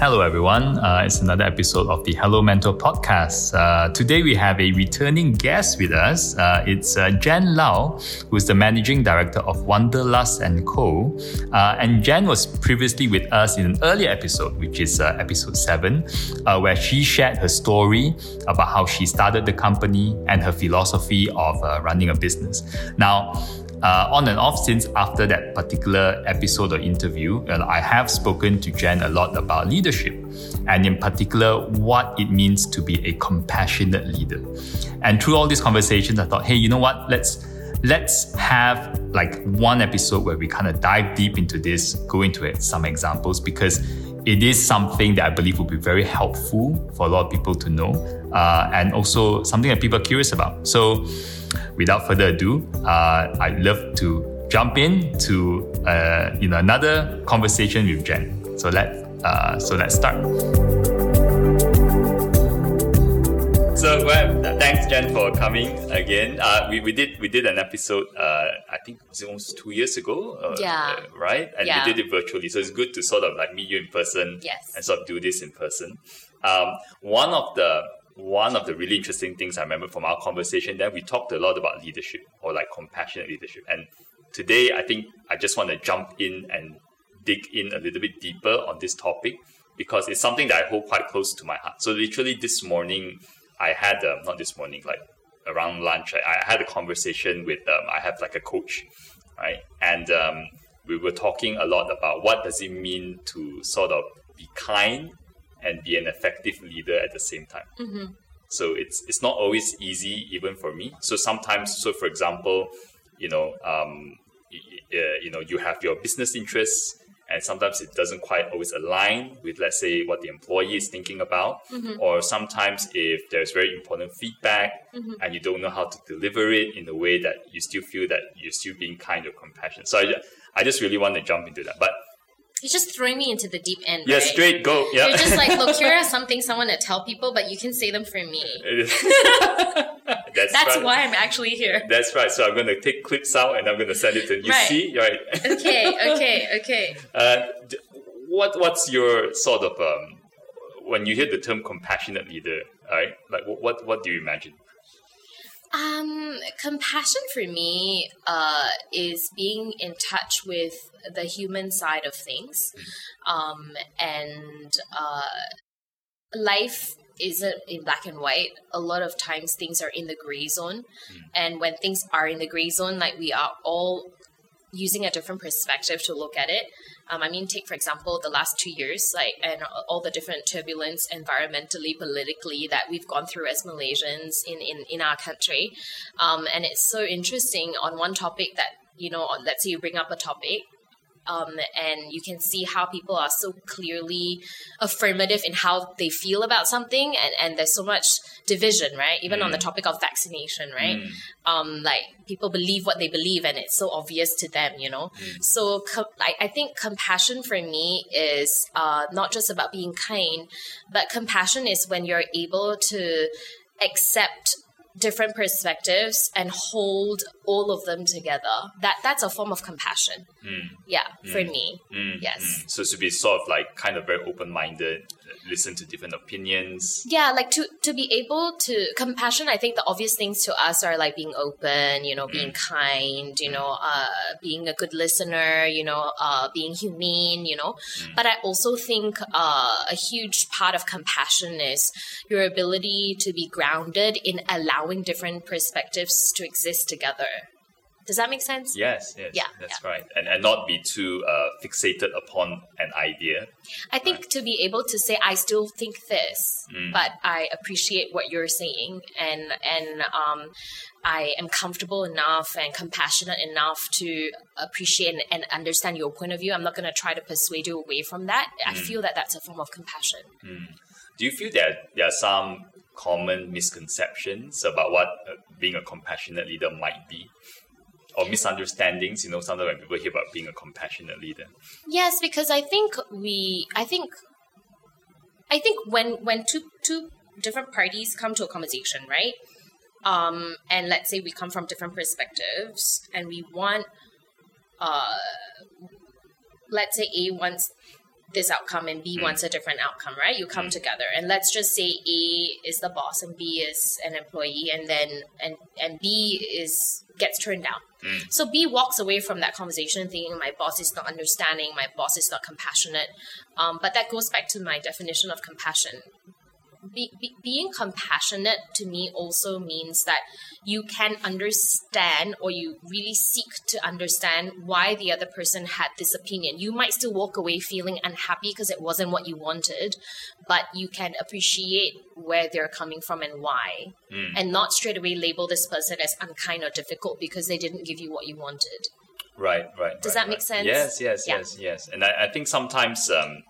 Hello, everyone. Uh, it's another episode of the Hello Mentor podcast. Uh, today, we have a returning guest with us. Uh, it's uh, Jen Lau, who's the managing director of Wanderlust and Co. Uh, and Jen was previously with us in an earlier episode, which is uh, episode seven, where she shared her story about how she started the company and her philosophy of running a business. Now, uh, on and off since after that particular episode or interview, uh, I have spoken to Jen a lot about leadership and in particular what it means to be a compassionate leader. And through all these conversations, I thought, hey, you know what? Let's let's have like one episode where we kind of dive deep into this, go into it, some examples because it is something that I believe will be very helpful for a lot of people to know, uh, and also something that people are curious about. So without further ado, uh, I'd love to jump into uh, you know another conversation with Jen. So let uh, so let's start. So well, thanks Jen for coming again. Uh, we, we did we did an episode. Uh, I think it was almost two years ago. Uh, yeah. Uh, right. And yeah. we did it virtually, so it's good to sort of like meet you in person. Yes. And sort of do this in person. Um, one of the one of the really interesting things I remember from our conversation then we talked a lot about leadership or like compassionate leadership. And today I think I just want to jump in and dig in a little bit deeper on this topic because it's something that I hold quite close to my heart. So literally this morning I had um, not this morning like around lunch I, I had a conversation with um, I have like a coach right and um, we were talking a lot about what does it mean to sort of be kind and be an effective leader at the same time. Mm-hmm. So it's it's not always easy even for me. So sometimes, so for example, you know, um, uh, you know, you have your business interests, and sometimes it doesn't quite always align with, let's say, what the employee is thinking about. Mm-hmm. Or sometimes if there's very important feedback mm-hmm. and you don't know how to deliver it in a way that you still feel that you're still being kind or compassionate. So I, I just really want to jump into that, but you're just throwing me into the deep end. Yeah, right? straight go. Yeah. You're just like, look, here are some things to tell people, but you can say them for me. That's, That's right. why I'm actually here. That's right. So I'm going to take clips out and I'm going to send it to you. Right. See, right? okay, okay, okay. Uh, what What's your sort of um, when you hear the term compassionate leader? Right? Like what What do you imagine? Um, compassion for me uh, is being in touch with the human side of things, um, and uh, life isn't in black and white. A lot of times things are in the gray zone, Mm. and when things are in the gray zone, like we are all using a different perspective to look at it. Um, I mean, take for example the last two years, like and all the different turbulence environmentally, politically that we've gone through as Malaysians in in, in our country, um, and it's so interesting on one topic that you know, let's say you bring up a topic. Um, and you can see how people are so clearly affirmative in how they feel about something, and, and there's so much division, right? Even on the topic of vaccination, right? Mm. um, like people believe what they believe and it's so obvious to them you know Mm. so co- I, I think compassion for me is uh, not just about being kind but compassion is when you're able to accept different perspectives and hold all of them together that that's a form of compassion Mm. yeah for me Mm, Yes. mm. So to be sort of like kind of very open minded, listen to different opinions. yeah like to to be able to compassion i think the obvious things to us are like being open you know being kind you know uh being a good listener you know uh being humane you know. But i also think uh a huge part of compassion is your ability to be grounded in allowing different perspectives to exist together does that make sense Yes, yes, Yeah, that's right, and and not be too uh, fixated upon an idea. I think to be able to say I still think this, Mm. but I appreciate what you're saying, and and um, I am comfortable enough and compassionate enough to appreciate and, and understand your point of view. I'm not going to try to persuade you away from that. I feel that that's a form of compassion. Do you feel that there are some common misconceptions about what uh, being a compassionate leader might be? Or misunderstandings, you know, sometimes when people hear about being a compassionate leader. Yes, because I think we, I think, I think when when two two different parties come to a conversation, right? Um, and let's say we come from different perspectives, and we want uh, let's say A wants this outcome and B Mm. wants a different outcome, right? You come together and let's just say A is the boss and B is an employee and then and and B is gets turned down. Mm. So B walks away from that conversation thinking my boss is not understanding, my boss is not compassionate. Um, but that goes back to my definition of compassion. Be, be, being compassionate to me also means that you can understand or you really seek to understand why the other person had this opinion. You might still walk away feeling unhappy because it wasn't what you wanted, but you can appreciate where they're coming from and why, Mm. and not straight away label this person as unkind or difficult because they didn't give you what you wanted. Right, right. Does right, that make sense? Yes, yes, Yeah. yes, yes. And I, I think sometimes, um,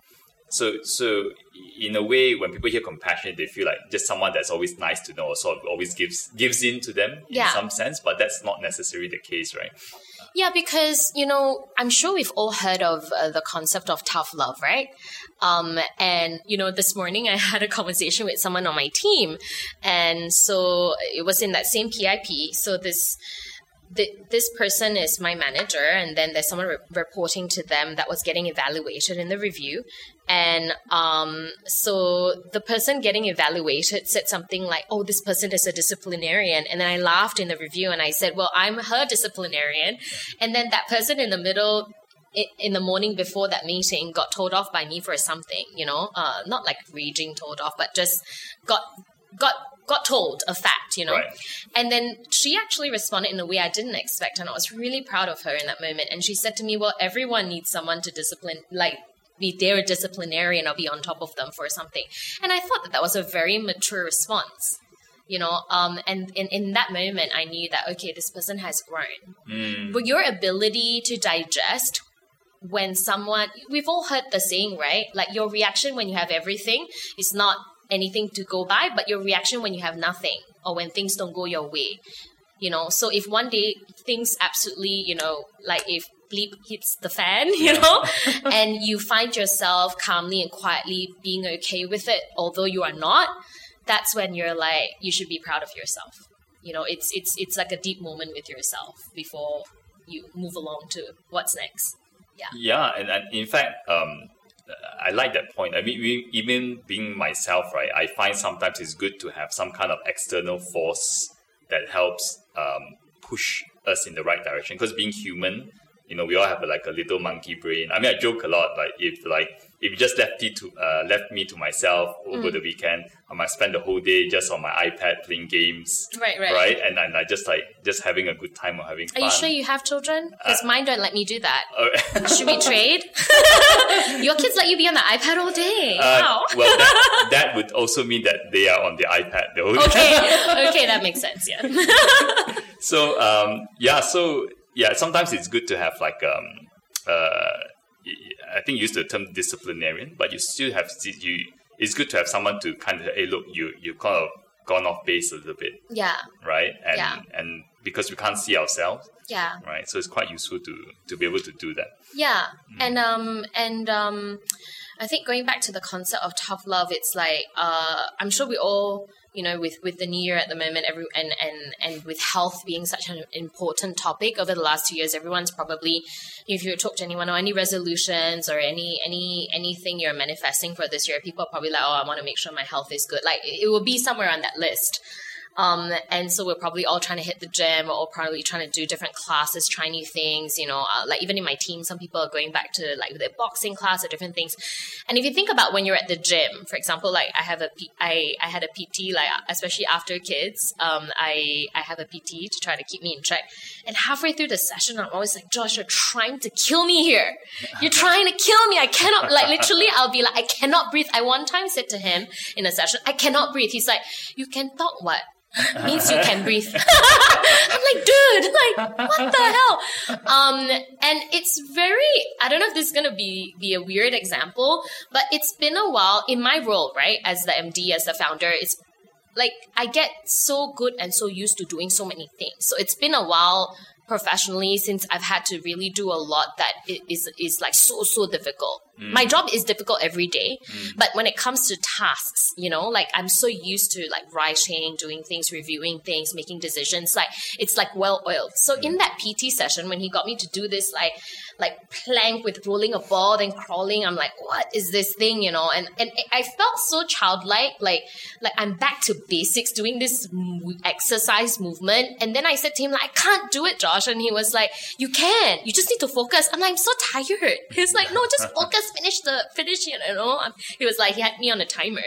so so in a way, when people hear compassion, they feel like just someone that's always nice to know, or sort of always gives gives in to them in Yeah. some sense. But that's not necessarily the case, right? Yeah, because you know, I'm sure we've all heard of uh, the concept of tough love, right? Um, and you know, this morning I had a conversation with someone on my team, and so it was in that same PIP. So this. This person is my manager, and then there's someone re- reporting to them that was getting evaluated in the review. And um, so the person getting evaluated said something like, Oh, this person is a disciplinarian. And then I laughed in the review and I said, Well, I'm her disciplinarian. And then that person in the middle, in the morning before that meeting, got told off by me for something, you know, uh, not like raging told off, but just got, got, got told a fact, you know. Right. And then she actually responded in a way I didn't expect, and I was really proud of her in that moment. And she said to me, "Well, everyone needs someone to discipline, like be their disciplinarian or be on top of them for something." And I thought that that was a very mature response, you know. Um, and in in that moment, I knew that okay, this person has grown. Mm, But your ability to digest when someone we've all heard the saying right like your reaction when you have everything is not anything to go by but your reaction when you have nothing or when things don't go your way you know so if one day things absolutely you know like if bleep hits the fan you know and you find yourself calmly and quietly being okay with it although you are not that's when you're like you should be proud of yourself you know it's it's it's like a deep moment with yourself before you move along to what's next yeah, Yeah, and, and in fact, um, I like that point. I mean, we, even being myself, right? I find sometimes it's good to have some kind of external force that helps um, push us in the right direction. Because being human, you know, we all have like a little monkey brain. I mean, I joke a lot. Like if like if you just left it to uh, left me to myself over the weekend, I might spend the whole day just on my iPad playing games. Right, right. Right, and and I just like just having a good time or having are fun. you sure you have children because mine don't let me do that Uh, should we trade your kids let you be on the ipad all day Uh, wow well, that, that would also mean that they are on the iPad the whole time. okay okay that makes sense yeah So um, yeah, so yeah, sometimes it's good to have like um, uh, I think you use the term disciplinarian, but you still have you. It's good to have someone to kind of hey, look, you you kind of gone off base a little bit, yeah right? And Yeah. and because we can't see ourselves, yeah right? So it's quite useful to to be able to do that. Yeah, Mm. and um and um, I think going back to the concept of tough love, it's like uh, I'm sure we all you know with with the new year at the moment, every and and and with health being such an important topic over the last two years, everyone's probably if you talk to anyone or any resolutions or any any anything you're manifesting for this year, people are probably like, oh, I want to make sure my health is good. Like it it will be somewhere on that list. Um, and so we're probably all trying to hit the gym. We're probably trying to do different classes, try new things. You know, uh, like even in my team, some people are going back to like their boxing class or different things. And if you think about when you're at the gym, for example, like I have a P- I I had a PT, like especially after kids, um, I I have a PT to try to keep me in check. And halfway through the session, I'm always like, Josh, you're trying to kill me here. You're trying to kill me. I cannot like literally. I'll be like, I cannot breathe. I one time said to him in a session, I cannot breathe. He's like, you can talk what? Means you can breathe. I'm like, dude, like, what the hell? Um, and it's very, I don't know if this is gonna be be a weird example, but it's been a while in my role, right, as the MD, as the founder, it's like I get so good and so used to doing so many things. So it's been a while professionally since I've had to really do a lot that is is like so so difficult. Mm. My job is difficult every day, mm. but when it comes to tasks, you know, like I'm so used to like writing, doing things, reviewing things, making decisions, like it's like well oiled. So in mm. that PT session, when he got me to do this, like like plank with rolling a ball, then crawling, I'm like, what is this thing, you know? And and I felt so childlike, like like I'm back to basics, doing this exercise movement. And then I said to him, like, I can't do it, Josh. And he was like, you can. You just need to focus. I'm like, I'm so tired. He's like, no, just focus. Finish the finish. it, You know. He was like, he had me on a timer.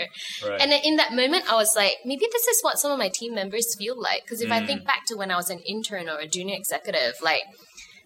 Right. And then in that moment, I was like, maybe this is what some of my team members feel like. Because if I mm. think back to when I was an intern or a junior executive, like,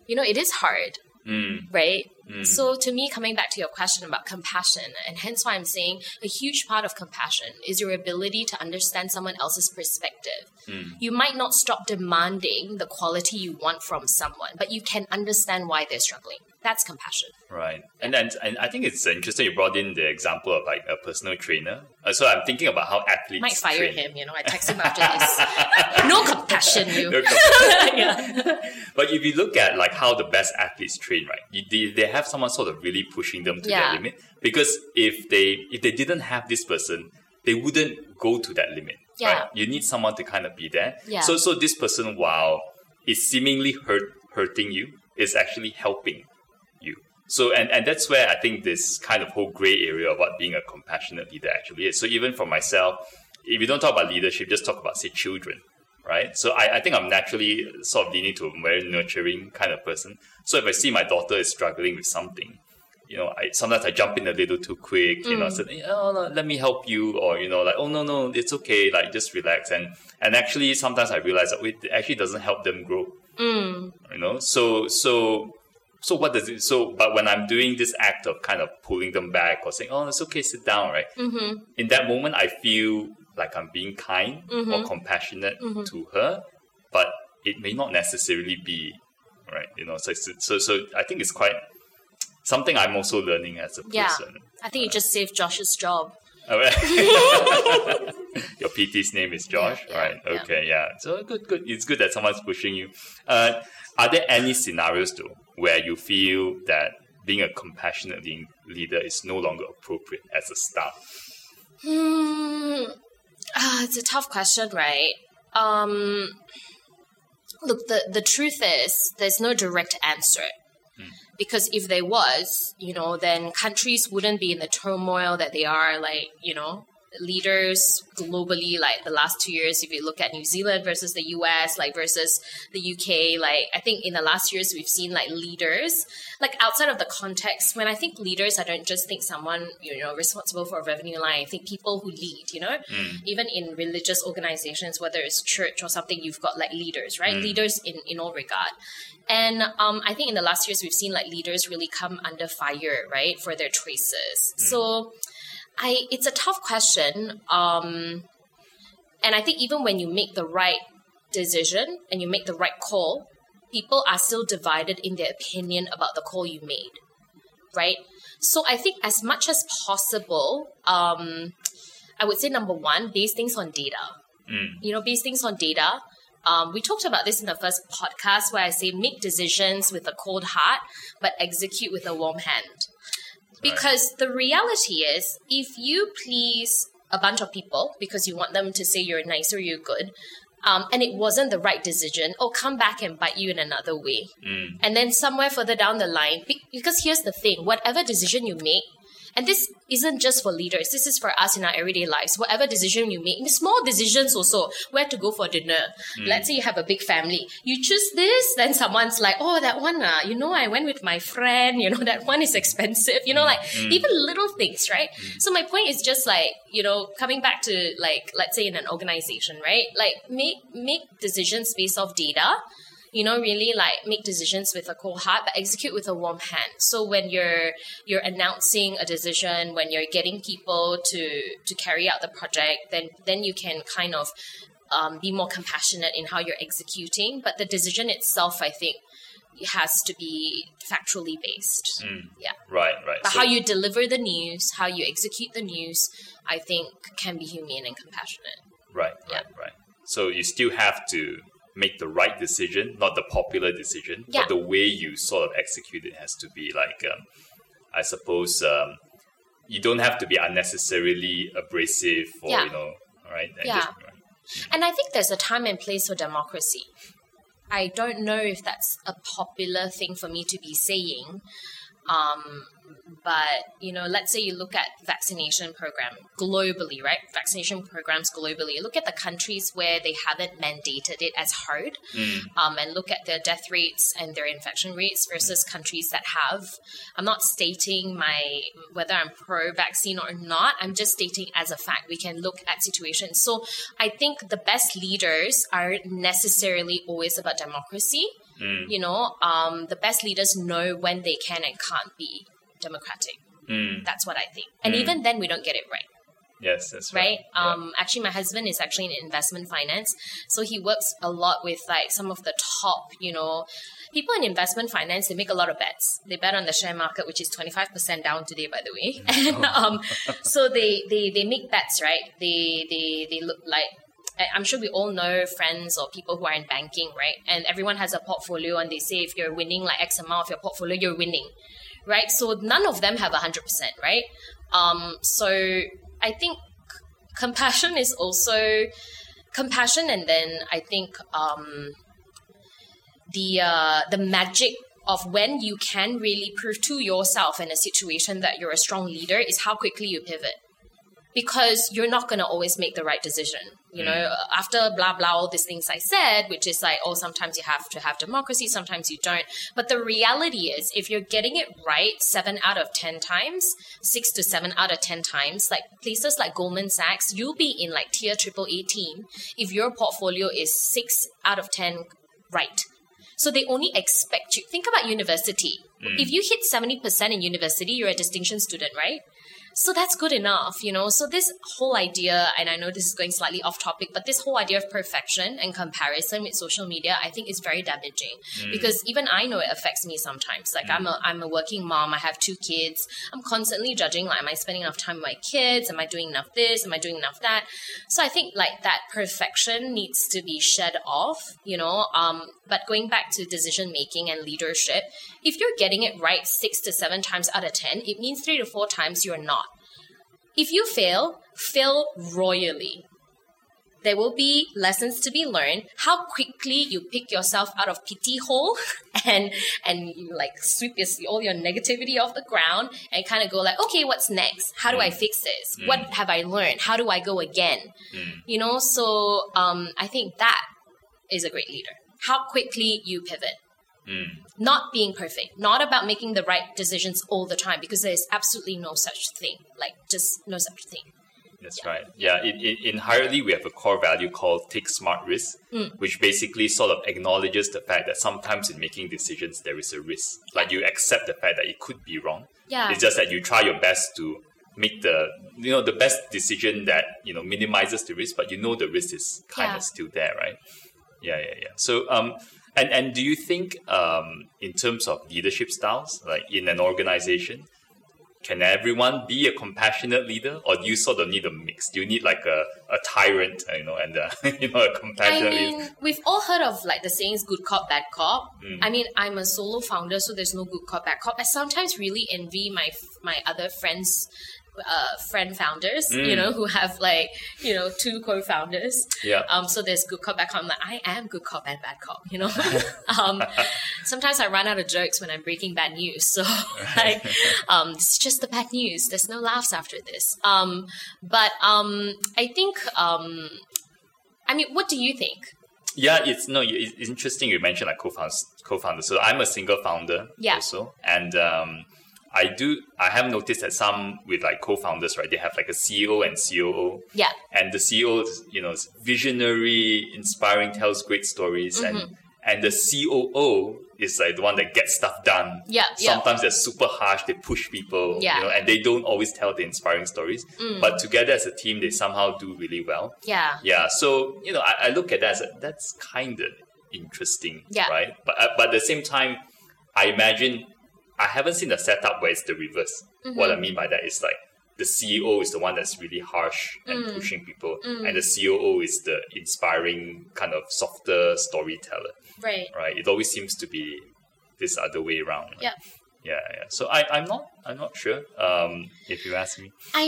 you know, it is hard Mm. right? So to me, coming back to your question about compassion, and hence why I'm saying a huge part of compassion is your ability to understand someone else's perspective. You might not stop demanding the quality you want from someone, but you can understand why they're struggling. That's compassion. Right. And then and I think it's interesting you brought in the example of like a personal trainer. Uh, so I'm thinking about how athletes Might fire train. him, you know. I text him after this. no compassion, you. No compassion. yeah. But if you look at like how the best athletes train, right? You, they, they have someone sort of really pushing them to Yeah. their limit. Because if they if they didn't have this person, they wouldn't go to that limit. Yeah. Right? You need someone to kind of be there. Yeah. So so this person, while is seemingly hurt hurting you, is actually helping. So and, and that's where I think this kind of whole gray area of what being a compassionate leader actually is. So even for myself, if you don't talk about leadership, just talk about say children, right? So I, I think I'm naturally sort of leaning to a very nurturing kind of person. So if I see my daughter is struggling with something, you know, I sometimes I jump in a little too quick, you know, Mm. say, oh, no, let me help you, or you know, like, oh no, no, it's okay, like just relax. And and actually, sometimes I realize that it actually doesn't help them grow Mm. you know so so so what does it so but when i'm doing this act of kind of pulling them back or saying oh it's okay sit down right Mm-hmm. in that moment i feel like i'm being kind Mm-hmm. or compassionate to her but it may not necessarily be right you know so so so i think it's quite something i'm also learning as a Yeah. person I think you just saved Josh's job. Oh, Your PT's name is Josh, Yeah, right? yeah. Okay, yeah. So good, good. It's good that someone's pushing you. Uh, are there any scenarios though where you feel that being a compassionate lean- leader is no longer appropriate as a staff? Hmm. Ah, it's a tough question, right? Um, look, the, the truth is, there's no direct answer. Because if there was, you know, then countries wouldn't be in the turmoil that they are, like, you know, leaders globally, like the last two years, if you look at New Zealand versus the US, like versus the UK, like I think in the last years we've seen like leaders, like outside of the context, when I think leaders, I don't just think someone, you know, responsible for a revenue line. I think people who lead, you know, hmm. even in religious organizations, whether it's church or something, you've got like leaders, right? Hmm. Leaders in, in all regard. And um, I think in the last years we've seen like leaders really come under fire, right, for their choices. Hmm. So I it's a tough question. Um, and I think even when you make the right decision and you make the right call, people are still divided in their opinion about the call you made, right? So I think as much as possible, um, I would say number one, base things on data. You know, base things on data. Um, we talked about this in the first podcast where I say make decisions with a cold heart, but execute with a warm hand. Because the reality is, if you please a bunch of people because you want them to say you're nice or you're good, um, and it wasn't the right decision, oh, come back and bite you in another way. And then somewhere further down the line, because here's the thing whatever decision you make, and this isn't just for leaders, this is for us in our everyday lives. Whatever decision you make, small decisions also, where to go for dinner. Hmm. Let's say you have a big family. You choose this, then someone's like, oh, that one, uh, you know, I went with my friend, you know, that one is expensive. You know, like hmm. Hmm. even little things, right? So my point is just like, you know, coming back to like, let's say in an organization, right? Like make, make decisions based off data you know really like make decisions with a cold heart but execute with a warm hand. So when you're you're announcing a decision when you're getting people to to carry out the project then then you can kind of um, be more compassionate in how you're executing. But the decision itself i think has to be factually based. Yeah. Right, right. but So- how you deliver the news how you execute the news i think can be humane and compassionate. Right, right, right. So you still have to make the right decision, not the popular decision, Yeah. but the way you sort of execute it has to be like um, I suppose um, you don't have to be unnecessarily abrasive or Yeah. you know, right? And Yeah. just- And I think there's a time and place for democracy. I don't know if that's a popular thing for me to be saying. Um, but you know, let's say you look at vaccination program globally, right? Vaccination programs globally. Look at the countries where they haven't mandated it as hard, um, and look at their death rates and their infection rates versus countries that have. I'm not stating my whether I'm pro-vaccine or not. I'm just stating as a fact. We can look at situations. So I think the best leaders aren't necessarily always about democracy. You know, um, the best leaders know when they can and can't be democratic. Mm, That's what I think. And even then, we don't get it right yes, that's right? right. Yeah. Um, actually, my husband is actually in investment finance, so he works a lot with like some of the top, you know, people in investment finance. They make a lot of bets. They bet on the share market, which is twenty five percent down today, by the way. and um, so they they they make bets, right? They they they look like. I'm sure we all know friends or people who are in banking, right? And everyone has a portfolio, and they say if you're winning like X amount of your portfolio, you're winning, right? So none of them have a hundred percent, right? Um, so I think compassion is also compassion, and then I think um, the uh, the magic of when you can really prove to yourself in a situation that you're a strong leader is how quickly you pivot because you're not going to always make the right decision. You know, mm. after blah blah all these things I said, which is like, oh, sometimes you have to have democracy, sometimes you don't. But the reality is, if you're getting it right seven out of ten times, six to seven out of ten times, like places like Goldman Sachs, you'll be in like tier triple A team if your portfolio is six out of ten right. So they only expect you. Think about university. Mm. If you hit 70% in university, you're a distinction student, right? So that's good enough, you know. So this whole idea, and I know this is going slightly off topic, but this whole idea of perfection and comparison with social media, I think is very damaging because even I know it affects me sometimes. Like I'm a I'm a working mom, I have two kids. I'm constantly judging like, am I spending enough time with my kids? Am I doing enough this? Am I doing enough that? So I think like that perfection needs to be shed off, you know. Um, but going back to decision making and leadership, if you're getting it right six to seven times out of ten, it means three to four times you're not. If you fail, fail royally. There will be lessons to be learned. How quickly you pick yourself out of pity hole and and you like sweep your, all your negativity off the ground and kind of go like, okay, what's next? How do I mm. fix this? Mm. What have I learned? How do I go again? Mm. You know, so um, I think that is a great leader. How quickly you pivot. Not being perfect, not about making the right decisions all the time, because there's absolutely no such thing. Like, just no such thing. That's right. Yeah, in, in, in Hiredly, we have a core value called take smart risks, which basically sort of acknowledges the fact that sometimes in making decisions, there is a risk. Like you accept the fact that it could be wrong. Yeah. It's just that you try your best to make the you know the best decision that you know minimizes the risk, but you know the risk is kind Yeah. of still there, right? Yeah, yeah, yeah. So um, and and do you think um, in terms of leadership styles, like in an organization, can everyone be a compassionate leader, or do you sort of need a mix? Do you need like a, a tyrant, uh, you know, and uh, you know a I compassionate leader? mean, we've all heard of like the sayings "good cop, bad cop." Mm. I mean, I'm a solo founder, so there's no good cop, bad cop. I sometimes really envy my my other friends, uh, friend founders. You Mm. know, who have like you know two co-founders. Yeah. Um. So there's good cop, bad cop. I'm like, I am good cop and bad cop. You know. um. Sometimes I run out of jokes when I'm breaking bad news. So like, um, it's just the bad news. There's no laughs after this. Um. But um, I think um. I mean, what do you think? Yeah, it's no, it's interesting you mentioned like co-founders. Co-founder. So I'm a single founder Yeah. also, and um, I do. I have noticed that some with like co-founders, right? They have like a CEO and COO, Yeah. and the CEO, is, you know, is visionary, inspiring, tells great stories, Mm-hmm. and and the COO is like the one that gets stuff done. Yeah, yeah. Sometimes they're super harsh. They push people. Yeah. Mm. You know, and they don't always tell the inspiring stories. But together as a team, they somehow do really well. Yeah. Yeah, so you know, I, I look at that as a, that's kind of interesting, Yeah. right? But uh, but at the same time, I imagine I haven't seen a setup where it's the reverse. Mm-hmm. What I mean by that is like the CEO is the one that's really harsh and Mm. pushing people, and the COO is the inspiring kind of softer storyteller, Right. right? It always seems to be this other way around. Yeah. yeah, yeah. So I, I'm not, I'm not sure. Um, if you ask me, I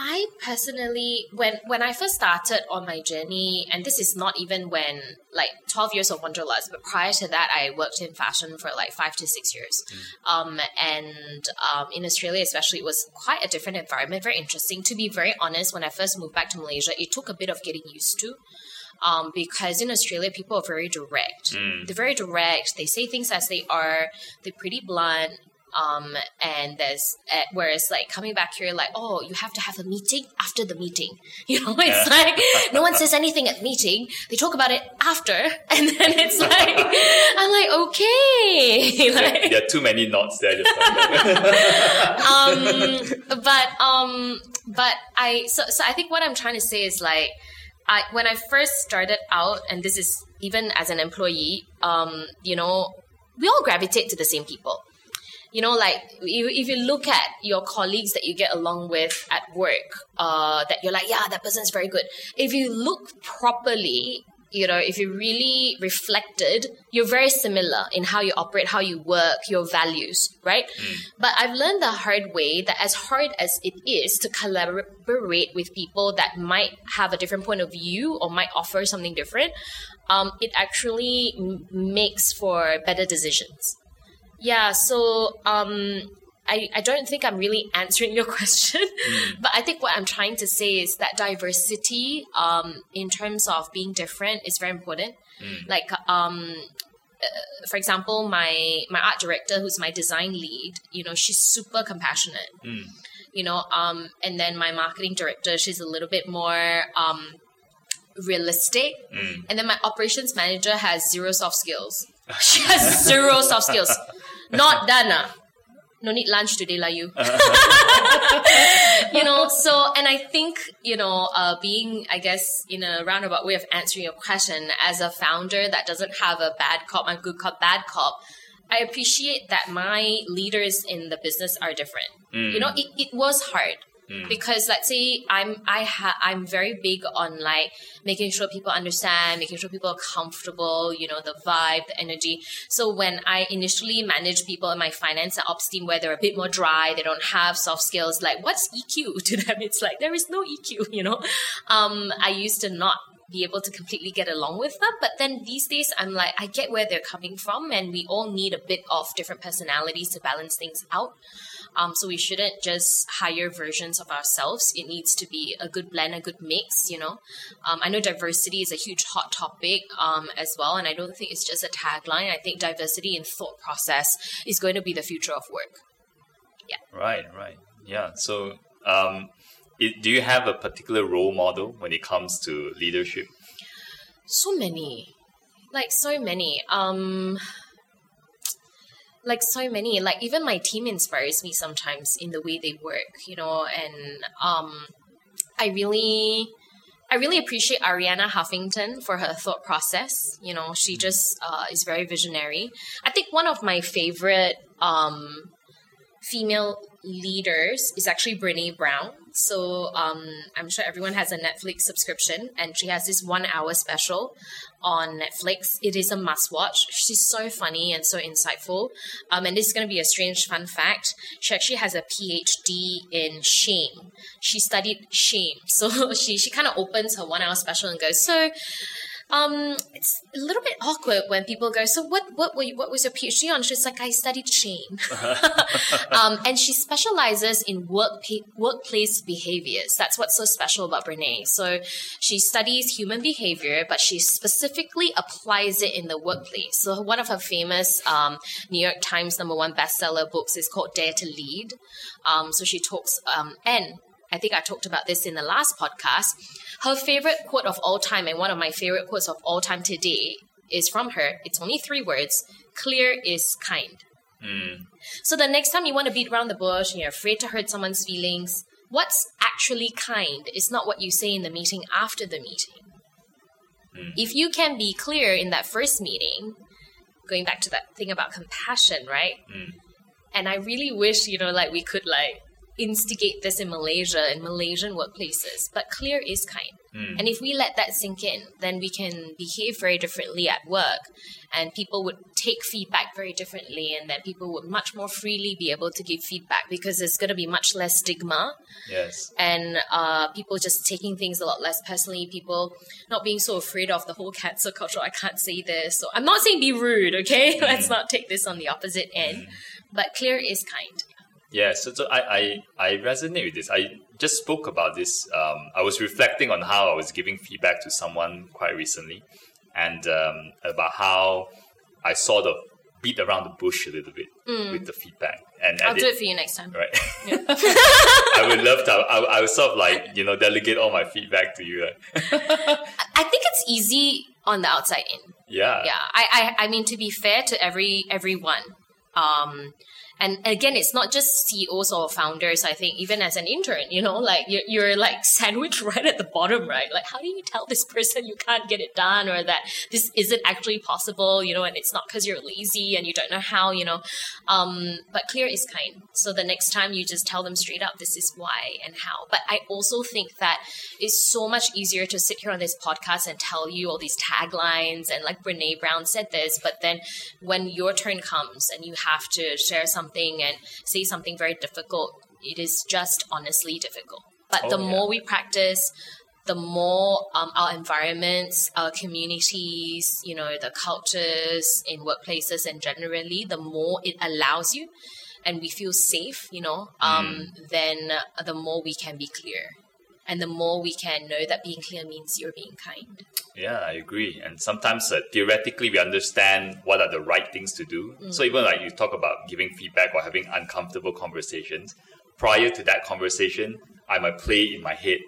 I personally, when when I first started on my journey, and this is not even when like twelve years of Wanderlust, but prior to that, I worked in fashion for like five to six years. Um, and um, in Australia, especially, it was quite a different environment, very interesting. To be very honest, when I first moved back to Malaysia, it took a bit of getting used to. Um, because in Australia, people are very direct. They're very direct. They say things as they are. They're pretty blunt. Um, and there's uh, whereas like coming back here, like oh, you have to have a meeting after the meeting. You know, it's like no one says anything at meeting. They talk about it after, and then it's like I'm like okay, like, there are too many knots there. Just um, but um, but I so so I think what I'm trying to say is like I when I first started out, and this is even as an employee, um, you know, we all gravitate to the same people. You know, like if, if you look at your colleagues that you get along with at work, uh, that you're like, yeah, that person's very good. If you look properly, you know, if you really reflected, you're very similar in how you operate, how you work, your values, right? But I've learned the hard way that as hard as it is to collaborate with people that might have a different point of view or might offer something different, um, it actually m- makes for better decisions. Yeah, so um, I, I don't think I'm really answering your question, but I think what I'm trying to say is that diversity um, in terms of being different is very important. Like, um, uh, for example, my my art director, who's my design lead, you know, she's super compassionate. You know, um, and then my marketing director, she's a little bit more um, realistic, and then my operations manager has zero soft skills. She has zero soft skills. Not done. Dana. No need lunch today, lah you. Uh. you know, so and I think you know, uh, being I guess in a roundabout way of answering your question, as a founder that doesn't have a bad cop and good cop, bad cop. I appreciate that my leaders in the business are different. You mm. know, it, it was hard because let's say I'm I ha- I'm very big on like making sure people understand, making sure people are comfortable. You know, the vibe, the energy. So when I initially manage people in my finance and ops team where they're a bit more dry, they don't have soft skills. Like, what's EQ to them? It's like there is no EQ. You know, um, I used to not be able to completely get along with them. But then these days, I'm like, I get where they're coming from, and we all need a bit of different personalities to balance things out. Um, so we shouldn't just hire versions of ourselves. It needs to be a good blend, a good mix. You know, um, I know diversity is a huge hot topic um, as well, and I don't think it's just a tagline. I think diversity in thought process is going to be the future of work. Yeah. Right, right. Yeah. So, um, it, do you have a particular role model when it comes to leadership? so many like so many um like so many like even my team inspires me sometimes in the way they work you know and um i really i really appreciate arianna huffington for her thought process you know she just uh, is very visionary i think one of my favorite um female leaders is actually Brene Brown. So um, I'm sure everyone has a Netflix subscription, and she has this one hour special on Netflix. It is a must watch. She's so funny and so insightful. Um, and this is going to be a strange fun fact. She actually has a PhD in shame. She studied shame. So she, she kind of opens her one hour special and goes, So, um, it's a little bit awkward when people go, "So what? What were you, what was your PhD on?" She's like, "I studied shame," um, and she specializes in work workplace behaviors. That's what's so special about Brene. So she studies human behavior, but she specifically applies it in the workplace. So one of her famous um, New York Times number one bestseller books is called Dare to Lead. Um, so she talks um, and I think I talked about this in the last podcast. Her favorite quote of all time, and one of my favorite quotes of all time today, is from her. It's only three words clear is kind. Hmm. So the next time you want to beat around the bush and you're afraid to hurt someone's feelings, what's actually kind is not what you say in the meeting after the meeting. Hmm. If you can be clear in that first meeting, going back to that thing about compassion, right? Hmm. And I really wish, you know, like we could like instigate this in Malaysia in Malaysian workplaces, but clear is kind. Hmm. And if we let that sink in, then we can behave very differently at work, and people would take feedback very differently, and then people would much more freely be able to give feedback because there's going to be much less stigma Yes. and uh, people just taking things a lot less personally. People not being so afraid of the whole cancel culture. I can't say this. So I'm not saying be rude, okay? Let's hmm. not take this on the opposite end. Hmm. But clear is kind. Yeah, so, so I, I, I resonate with this. I just spoke about this. Um, I was reflecting on how I was giving feedback to someone quite recently and um, about how I sort of beat around the bush a little bit with the feedback. And, I'll do it for you next time. Right. I would love to. I, I would sort of like, you know, delegate all my feedback to you. I think it's easy on the outside in. Yeah. yeah I, I i mean to be fair to every everyone um and again it's not just ceos or founders i think even as an intern you know like you're, you're like sandwiched right at the bottom right? Like how do you tell this person you can't get it done or that this isn't actually possible you know and it's not because you're lazy and you don't know how you know? Um but clear is kind. So the next time you just tell them straight up this is why and how. But i also think that it's so much easier to sit here on this podcast and tell you all these taglines and like Brene Brown said this, but then when your turn comes and you have to share something and say something very difficult, it is just honestly difficult. But Oh, the yeah. more we practice, the more um, our environments, our communities, you know, the cultures in workplaces and generally, the more it allows you and we feel safe, you know, um, then uh, the more we can be clear. And the more we can know that being clear means you're being kind. Yeah, I agree. And sometimes uh, theoretically, we understand what are the right things to do. Mm. So even like you talk about giving feedback or having uncomfortable conversations, prior to that conversation, I might play in my head,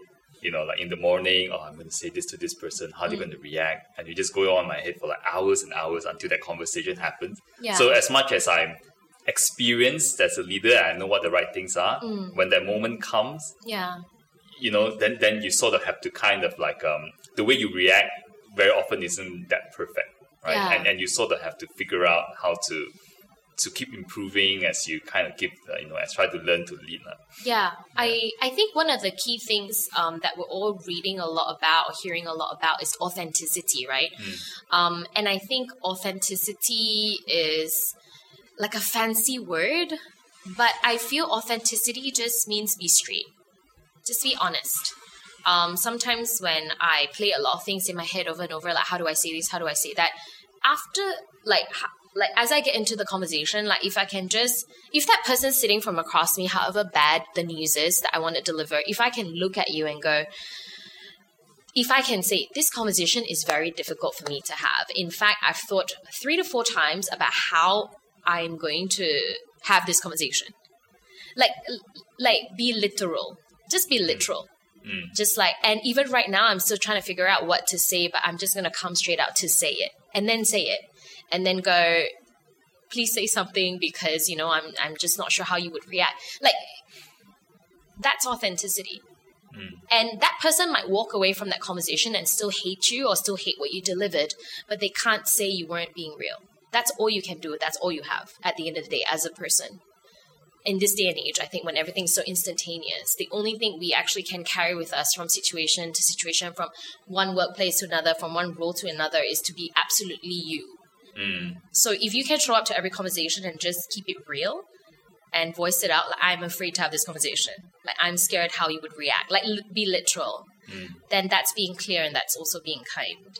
you know, like in the morning, oh, I'm going to say this to this person. How are they Mm. going to react? And you just go on my head for like hours and hours until that conversation happens. Yeah. So as much as I'm experienced as a leader, and I know what the right things are. Mm. When that moment comes, Yeah. you know, then then you sort of have to kind of like um the way you react very often isn't that perfect, right? Yeah. And and you sort of have to figure out how to to keep improving as you kind of give uh, you know as try to learn to lead. lah. Yeah, I, I think one of the key things um, that we're all reading a lot about or hearing a lot about is authenticity, right? Um, and I think authenticity is like a fancy word, but I feel authenticity just means be straight, just be honest. Um, sometimes when I play a lot of things in my head over and over, like how do I say this, how do I say that, after like like as I get into the conversation, like if I can just if that person sitting from across me, however bad the news is that I want to deliver, if I can look at you and go, if I can say this conversation is very difficult for me to have. In fact, I've thought three to four times about how I'm going to have this conversation. Like like be literal. Just be literal. Mm. Just like and even right now I'm still trying to figure out what to say, but I'm just gonna come straight out to say it. And then say it. And then go, please say something because, you know, I'm I'm just not sure how you would react. Like that's authenticity. Mm. And that person might walk away from that conversation and still hate you or still hate what you delivered, but they can't say you weren't being real. That's all you can do. That's all you have at the end of the day as a person. In this day and age, I think when everything's so instantaneous, the only thing we actually can carry with us from situation to situation, from one workplace to another, from one role to another, is to be absolutely you. Mm. So if you can show up to every conversation and just keep it real, and voice it out like i'm afraid to have this conversation. Like i'm scared how you would react. Like li- be literal. Mm. Then that's being clear and that's also being kind.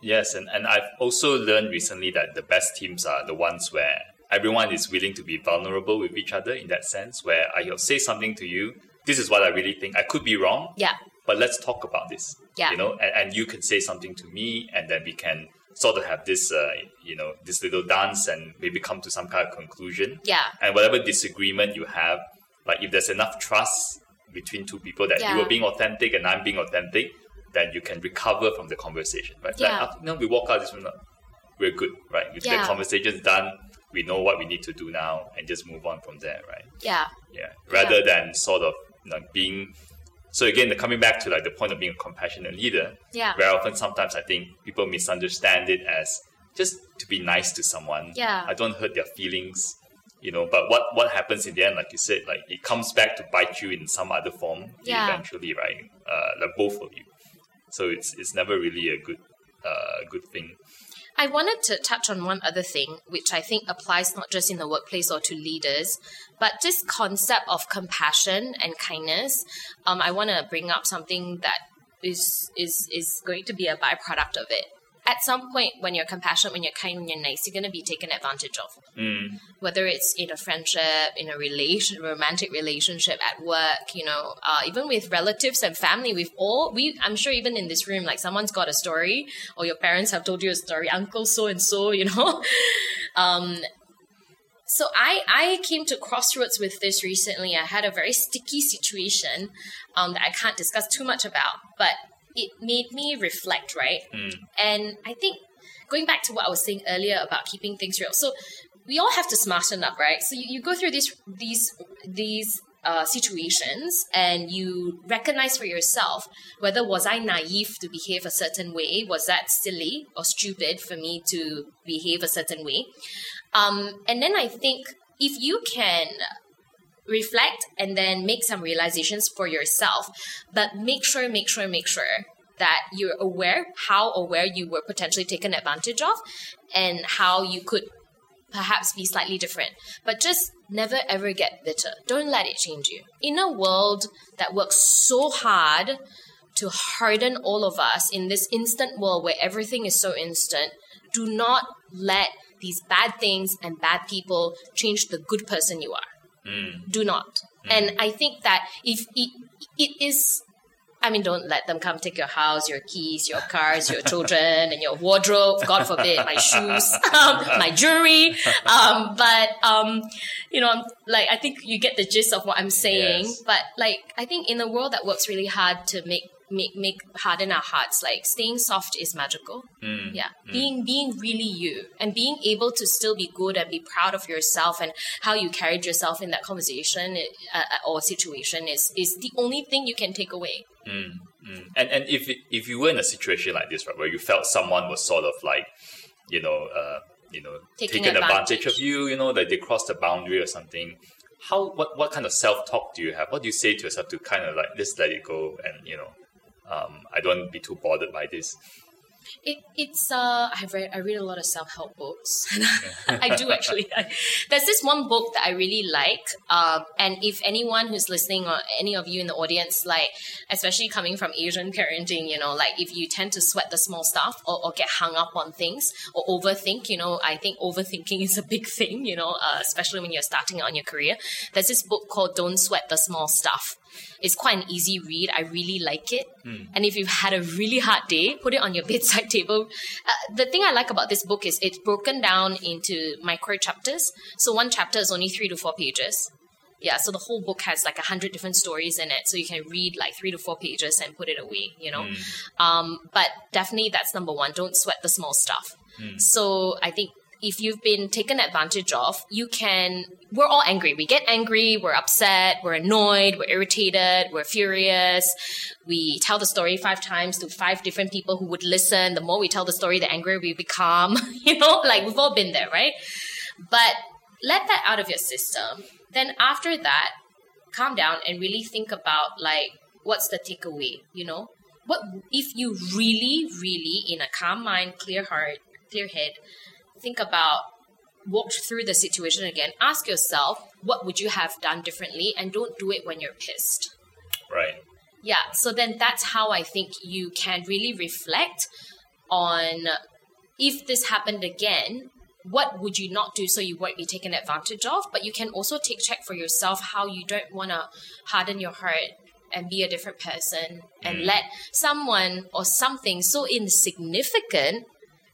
Yes, and, and I've also learned recently that the best teams are the ones where everyone is willing to be vulnerable with each other in that sense, where I'll say something to you, this is what I really think. I could be wrong, yeah but let's talk about this. Yeah. You know, and, and you can say something to me, and then we can sort of have this, uh, you know, this little dance and maybe come to some kind of conclusion. yeah And whatever disagreement you have, like if there's enough trust between two people that Yeah. you are being authentic and I'm being authentic, then you can recover from the conversation. Right? Like, Yeah. after, you know, we walk out this room, we're good, right? If Yeah. the conversation's done, we know what we need to do now and just move on from there, right? yeah Yeah. Rather than sort of you know, being. So again, the- coming back to like the point of being a compassionate leader, yeah very often sometimes I think people misunderstand it as just to be nice to someone. Yeah. I don't hurt their feelings. you know, but what what happens in the end, like you said, like it comes back to bite you in some other form Yeah. eventually, right? Uh, like both of you. So it's it's never really a good uh good thing. I wanted to touch on one other thing, which I think applies not just in the workplace or to leaders, but this concept of compassion and kindness. Um, I want to bring up something that is is is going to be a byproduct of it. At some point, when you're compassionate, when you're kind, when you're nice, you're going to be taken advantage of. Mm. Whether it's in a friendship, in a relation, romantic relationship, at work, you know, uh, even with relatives and family, we've all we. I'm sure even in this room, like someone's got a story, or your parents have told you a story, uncle so and so, you know. um, so I I came to crossroads with this recently. I had a very sticky situation um, that I can't discuss too much about, but it made me reflect, right? Mm. And I think going back to what I was saying earlier about keeping things real. So we all have to smarten up, right? So you, you go through these these these uh, situations and you recognize for yourself whether was I naive to behave a certain way, was that silly or stupid for me to behave a certain way, um, and then I think if you can reflect and then make some realizations for yourself, but make sure, make sure, make sure that you're aware how or where you were potentially taken advantage of and how you could perhaps be slightly different. But just never ever get bitter. Don't let it change you. In a world that works so hard to harden all of us in this instant world where everything is so instant, do not let these bad things and bad people change the good person you are Mm. do not. And I think that if it, it is, I mean, don't let them come take your house, your keys, your cars, your children, and your wardrobe. God forbid, my shoes, um, my jewelry. Um, but um, you know, I'm- like I think you get the gist of what I'm saying. Yes. But like, I think in a world that works really hard to make make make harden our hearts, like staying soft is magical. Mm. Yeah, being being really you and being able to still be good and be proud of yourself and how you carried yourself in that conversation uh, or situation is is the only thing you can take away. Mm, mm. And and if if you were in a situation like this, right, where you felt someone was sort of like, you know, uh, you know, Taking taking advantage. advantage. of you, you know, like they crossed the boundary or something. How what what kind of self talk do you have? What do you say to yourself to kind of like just let it go and you know, um, I don't be too bothered by this. It it's uh I've read I read a lot of self help books. I do actually. There's this one book that I really like. Um, and if anyone who's listening or any of you in the audience, like especially coming from Asian parenting, you know, like if you tend to sweat the small stuff or, or get hung up on things or overthink, you know, I think overthinking is a big thing, you know, uh, especially when you're starting out on your career. There's this book called Don't Sweat the Small Stuff. It's quite an easy read. I really like it. And if you've had a really hard day, put it on your bedside table. Uh, the thing I like about this book is it's broken down into micro chapters. So one chapter is only three to four pages. Yeah, so the whole book has like a hundred different stories in it, so you can read like three to four pages and put it away. You know, um, but definitely that's number one. Don't sweat the small stuff. So I think if you've been taken advantage of, you can. We're all angry. We get angry. We're upset. We're annoyed. We're irritated. We're furious. We tell the story five times to five different people who would listen. The more we tell the story, the angrier we become. you know, like we've all been there, right? But let that out of your system. Then after that, calm down and really think about like what's the takeaway. You know, what if you really, really in a calm mind, clear heart, clear head, think about walk through the situation again. Ask yourself what would you have done differently? And don't do it when you're pissed. Right. yeah so then that's how i think you can really reflect on if this happened again what would you not do so you won't be taken advantage of? But you can also take check for yourself how you don't want to harden your heart and be a different person and mm. let someone or something so insignificant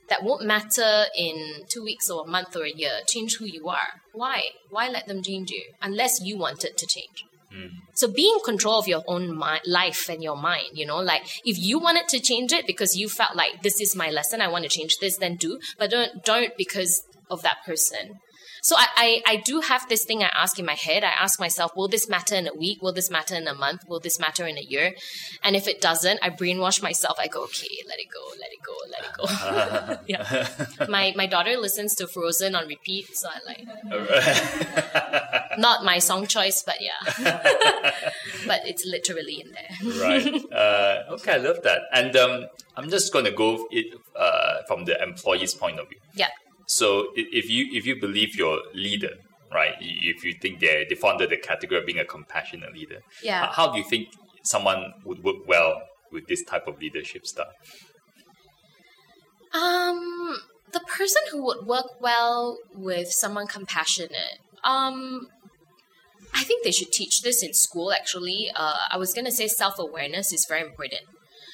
that won't matter in two weeks or a month or a year. Change who you are. Why? Why let them change you? Unless you want it to change. Mm. So be in control of your own mi- life and your mind, you know, like if you wanted to change it because you felt like this is my lesson, I want to change this, then do, but don't don't because of that person. So I, I, I do have this thing I ask in my head. I ask myself, will this matter in a week? Will this matter in a month? Will this matter in a year? And if it doesn't, I brainwash myself. I go, okay, let it go, let it go, let it go. yeah. My my daughter listens to Frozen on repeat, so I like not my song choice, but yeah. but it's literally in there. right. Uh, okay, I love that. And um, I'm just going to go it uh, from the employee's point of view. Yeah. So if you if you believe your leader, right? If you think they they fall under the category of being a compassionate leader, Yeah. How, how do you think someone would work well with this type of leadership style? Um, the person who would work well with someone compassionate. Um, I think they should teach this in school. Actually, uh, I was gonna say self awareness is very important.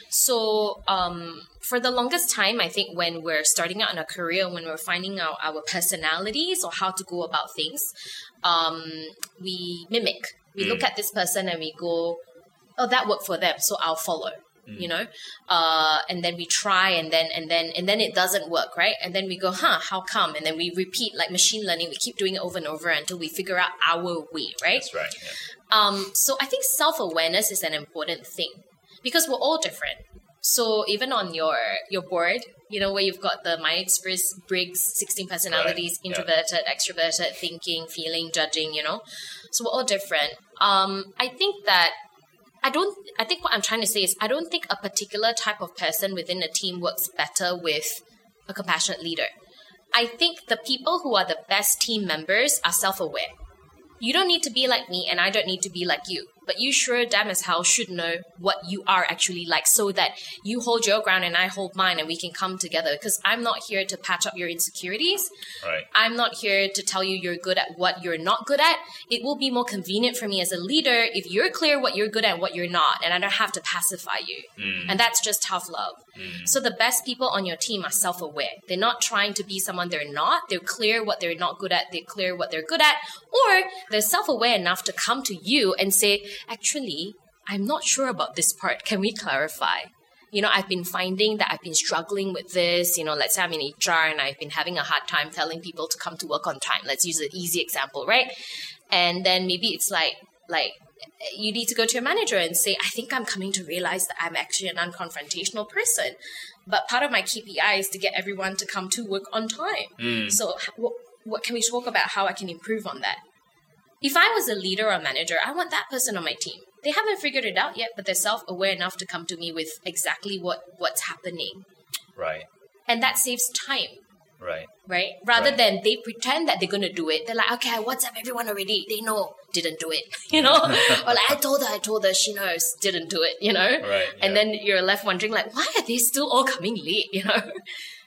So, um, for the longest time, I think when we're starting out in a career, when we're finding out our personalities or how to go about things, um, we mimic. We look at this person and we go, "Oh, that worked for them, so I'll follow." You know, uh, and then we try, and then and then and then it doesn't work, right? And then we go, "Huh? How come?" And then we repeat, like machine learning. We keep doing it over and over until we figure out our way, right? That's right. Yeah. Um, so I think self awareness is an important thing because we're all different. So even on your your board, you know where you've got the Myers Briggs sixteen personalities, yeah. introverted, extroverted, thinking, feeling, judging. You know, so we're all different. Um, I think that I don't. I think what I'm trying to say is I don't think a particular type of person within a team works better with a compassionate leader. I think the people who are the best team members are self aware. You don't need to be like me, and I don't need to be like you. But you sure damn as hell should know what you are actually like so that you hold your ground and I hold mine and we can come together. Because I'm not here to patch up your insecurities. Right. I'm not here to tell you you're good at what you're not good at. It will be more convenient for me as a leader if you're clear what you're good at and what you're not, and I don't have to pacify you. Hmm. And that's just tough love. So the best people on your team are self aware. They're not trying to be someone they're not. They're clear what they're not good at. They're clear what they're good at. Or they're self aware enough to come to you and say, actually, I'm not sure about this part. Can we clarify? You know, I've been finding that I've been struggling with this. You know, let's say I'm in HR and I've been having a hard time telling people to come to work on time. Let's use an easy example, right? And then maybe it's like, like, you need to go to your manager and say, I think I'm coming to realize that I'm actually an unconfrontational person. But part of my KPI is to get everyone to come to work on time. Hmm. So, what, what can we talk about how I can improve on that? If I was a leader or manager, I want that person on my team. They haven't figured it out yet, but they're self-aware enough to come to me with exactly what what's happening, Right. and that saves time, Right. right? Rather Right. than they pretend that they're gonna do it. They're like, okay, I WhatsApp everyone already. They know, didn't do it, you know. or like I told her, I told her, she knows, didn't do it, you know. Right, And then you're left wondering, like, why are they still all coming late, you know?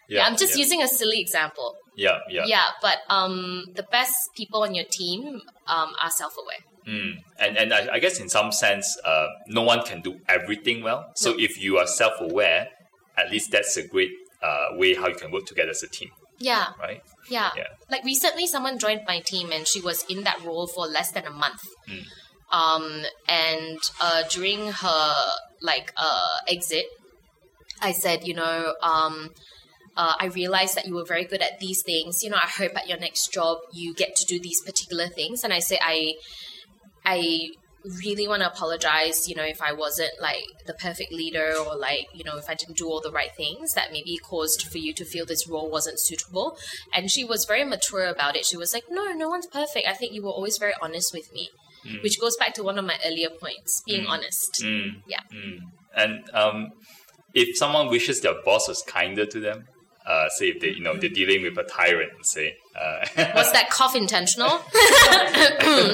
Yeah, I'm just yeah. using a silly example. Yeah. Yeah. Yeah, but um, the best people on your team um, are self-aware. Mm. And and I, I guess in some sense, uh, no one can do everything well. So No. if you are self-aware, at least that's a great uh, way how you can work together as a team, Yeah, right? yeah. Yeah. Like recently, someone joined my team and she was in that role for less than a month. Mm. Um, and uh, during her like uh, exit, I said, you know, um, uh, I realized that you were very good at these things. You know, I hope at your next job you get to do these particular things. And I say, I, I really want to apologize. You know, if I wasn't like the perfect leader or like you know if I didn't do all the right things that maybe caused for you to feel this role wasn't suitable. And she was very mature about it. She was like, no, no one's perfect. I think you were always very honest with me. Which goes back to one of my earlier points, being honest. Mm. Yeah. Mm. And um, if someone wishes their boss was kinder to them, uh, say if they you know they're dealing with a tyrant, say. Uh, Was that cough intentional?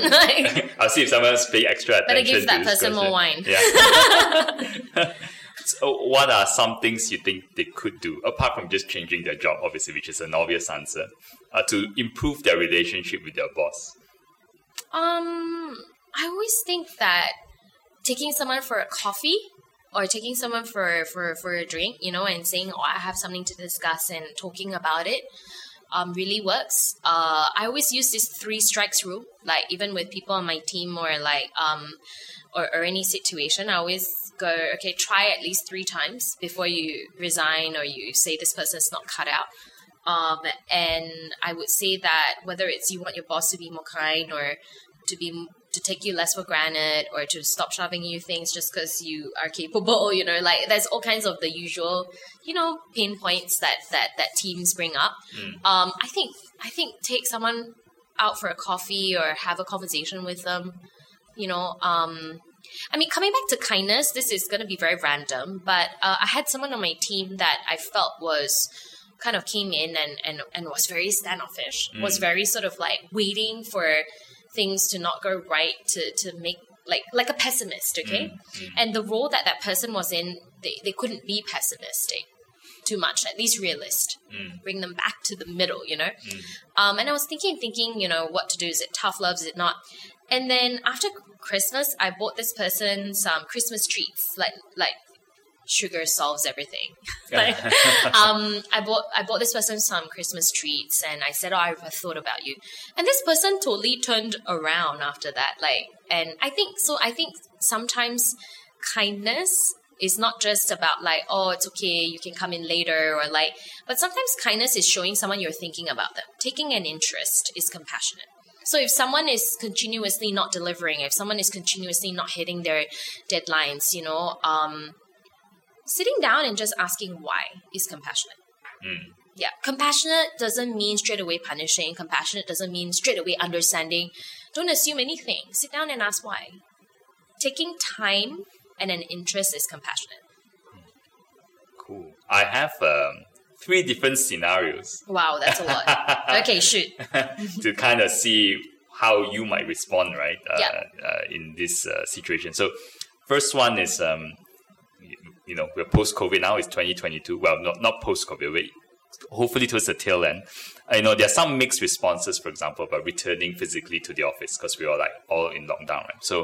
Like, I'll see if someone's paying extra attention. Better give that person more wine. Yeah. so, what are some things you think they could do apart from just changing their job, obviously, which is an obvious answer, uh, to improve their relationship with their boss? Um, I always think that taking someone for a coffee or taking someone for, for, for a drink, you know, and saying, oh, I have something to discuss and talking about it um, really works. Uh, I always use this three strikes rule, like even with people on my team or like, um, or, or any situation, I always go, okay, try at least three times before you resign or you say this person's not cut out. Um, and I would say that whether it's you want your boss to be more kind or to be to take you less for granted or to stop shoving you things just because you are capable you know like there's all kinds of the usual you know pain points that that that teams bring up Mm. um i think i think take someone out for a coffee or have a conversation with them you know um I mean, coming back to kindness, this is going to be very random, but uh, I had someone on my team that I felt was kind of came in and, and, and was very standoffish, was Mm. very sort of like waiting for things to not go right to, to make like like a pessimist, okay? Mm. And the role that that person was in, they, they couldn't be pessimistic too much, at least realist. Mm. Bring them back to the middle, you know? Mm. Um, and I was thinking, thinking, you know, what to do. Is it tough love? Is it not? And then after Christmas, I bought this person some Christmas treats, like like sugar solves everything. like, um, I bought I bought this person some Christmas treats, and I said, "Oh, I've thought about you." And this person totally turned around after that. Like, and I think so. I think sometimes kindness is not just about like, "Oh, it's okay, you can come in later," or like, but sometimes kindness is showing someone you're thinking about them. Taking an interest is compassionate. So if someone is continuously not delivering, if someone is continuously not hitting their deadlines, you know, um, sitting down and just asking why is compassionate. Mm. Yeah, compassionate doesn't mean straight away punishing. Compassionate doesn't mean straight away understanding. Don't assume anything. Sit down and ask why. Taking time and an interest is compassionate. Cool. I have um, three different scenarios Wow, that's a lot. okay, shoot. to kind of see how you might respond, right? Uh, Yeah. uh, in this uh, situation. So, first one is, um, you, know, we're post COVID now. It's 2022. Well, not not post COVID. Wait, hopefully towards the tail end. Uh, you know, there are some mixed responses. For example, about returning physically to the office because we are like all in lockdown, right? So,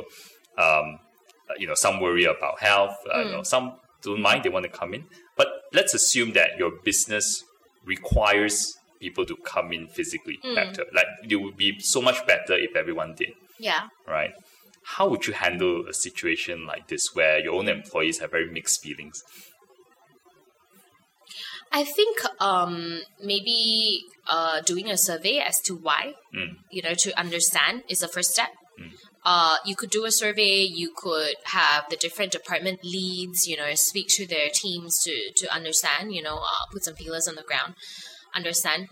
um, uh, you know, some worry about health. Uh, You know, some don't mind. They want to come in. But let's assume that your business requires people to come in physically better. Like it would be so much better if everyone did, Yeah. right? How would you handle a situation like this where your own employees have very mixed feelings? I think um, maybe uh, doing a survey as to why, Mm. you know, to understand is the first step. Uh, you could do a survey. You could have the different department leads, you know, speak to their teams to to understand, you know, uh, put some feelers on the ground, understand,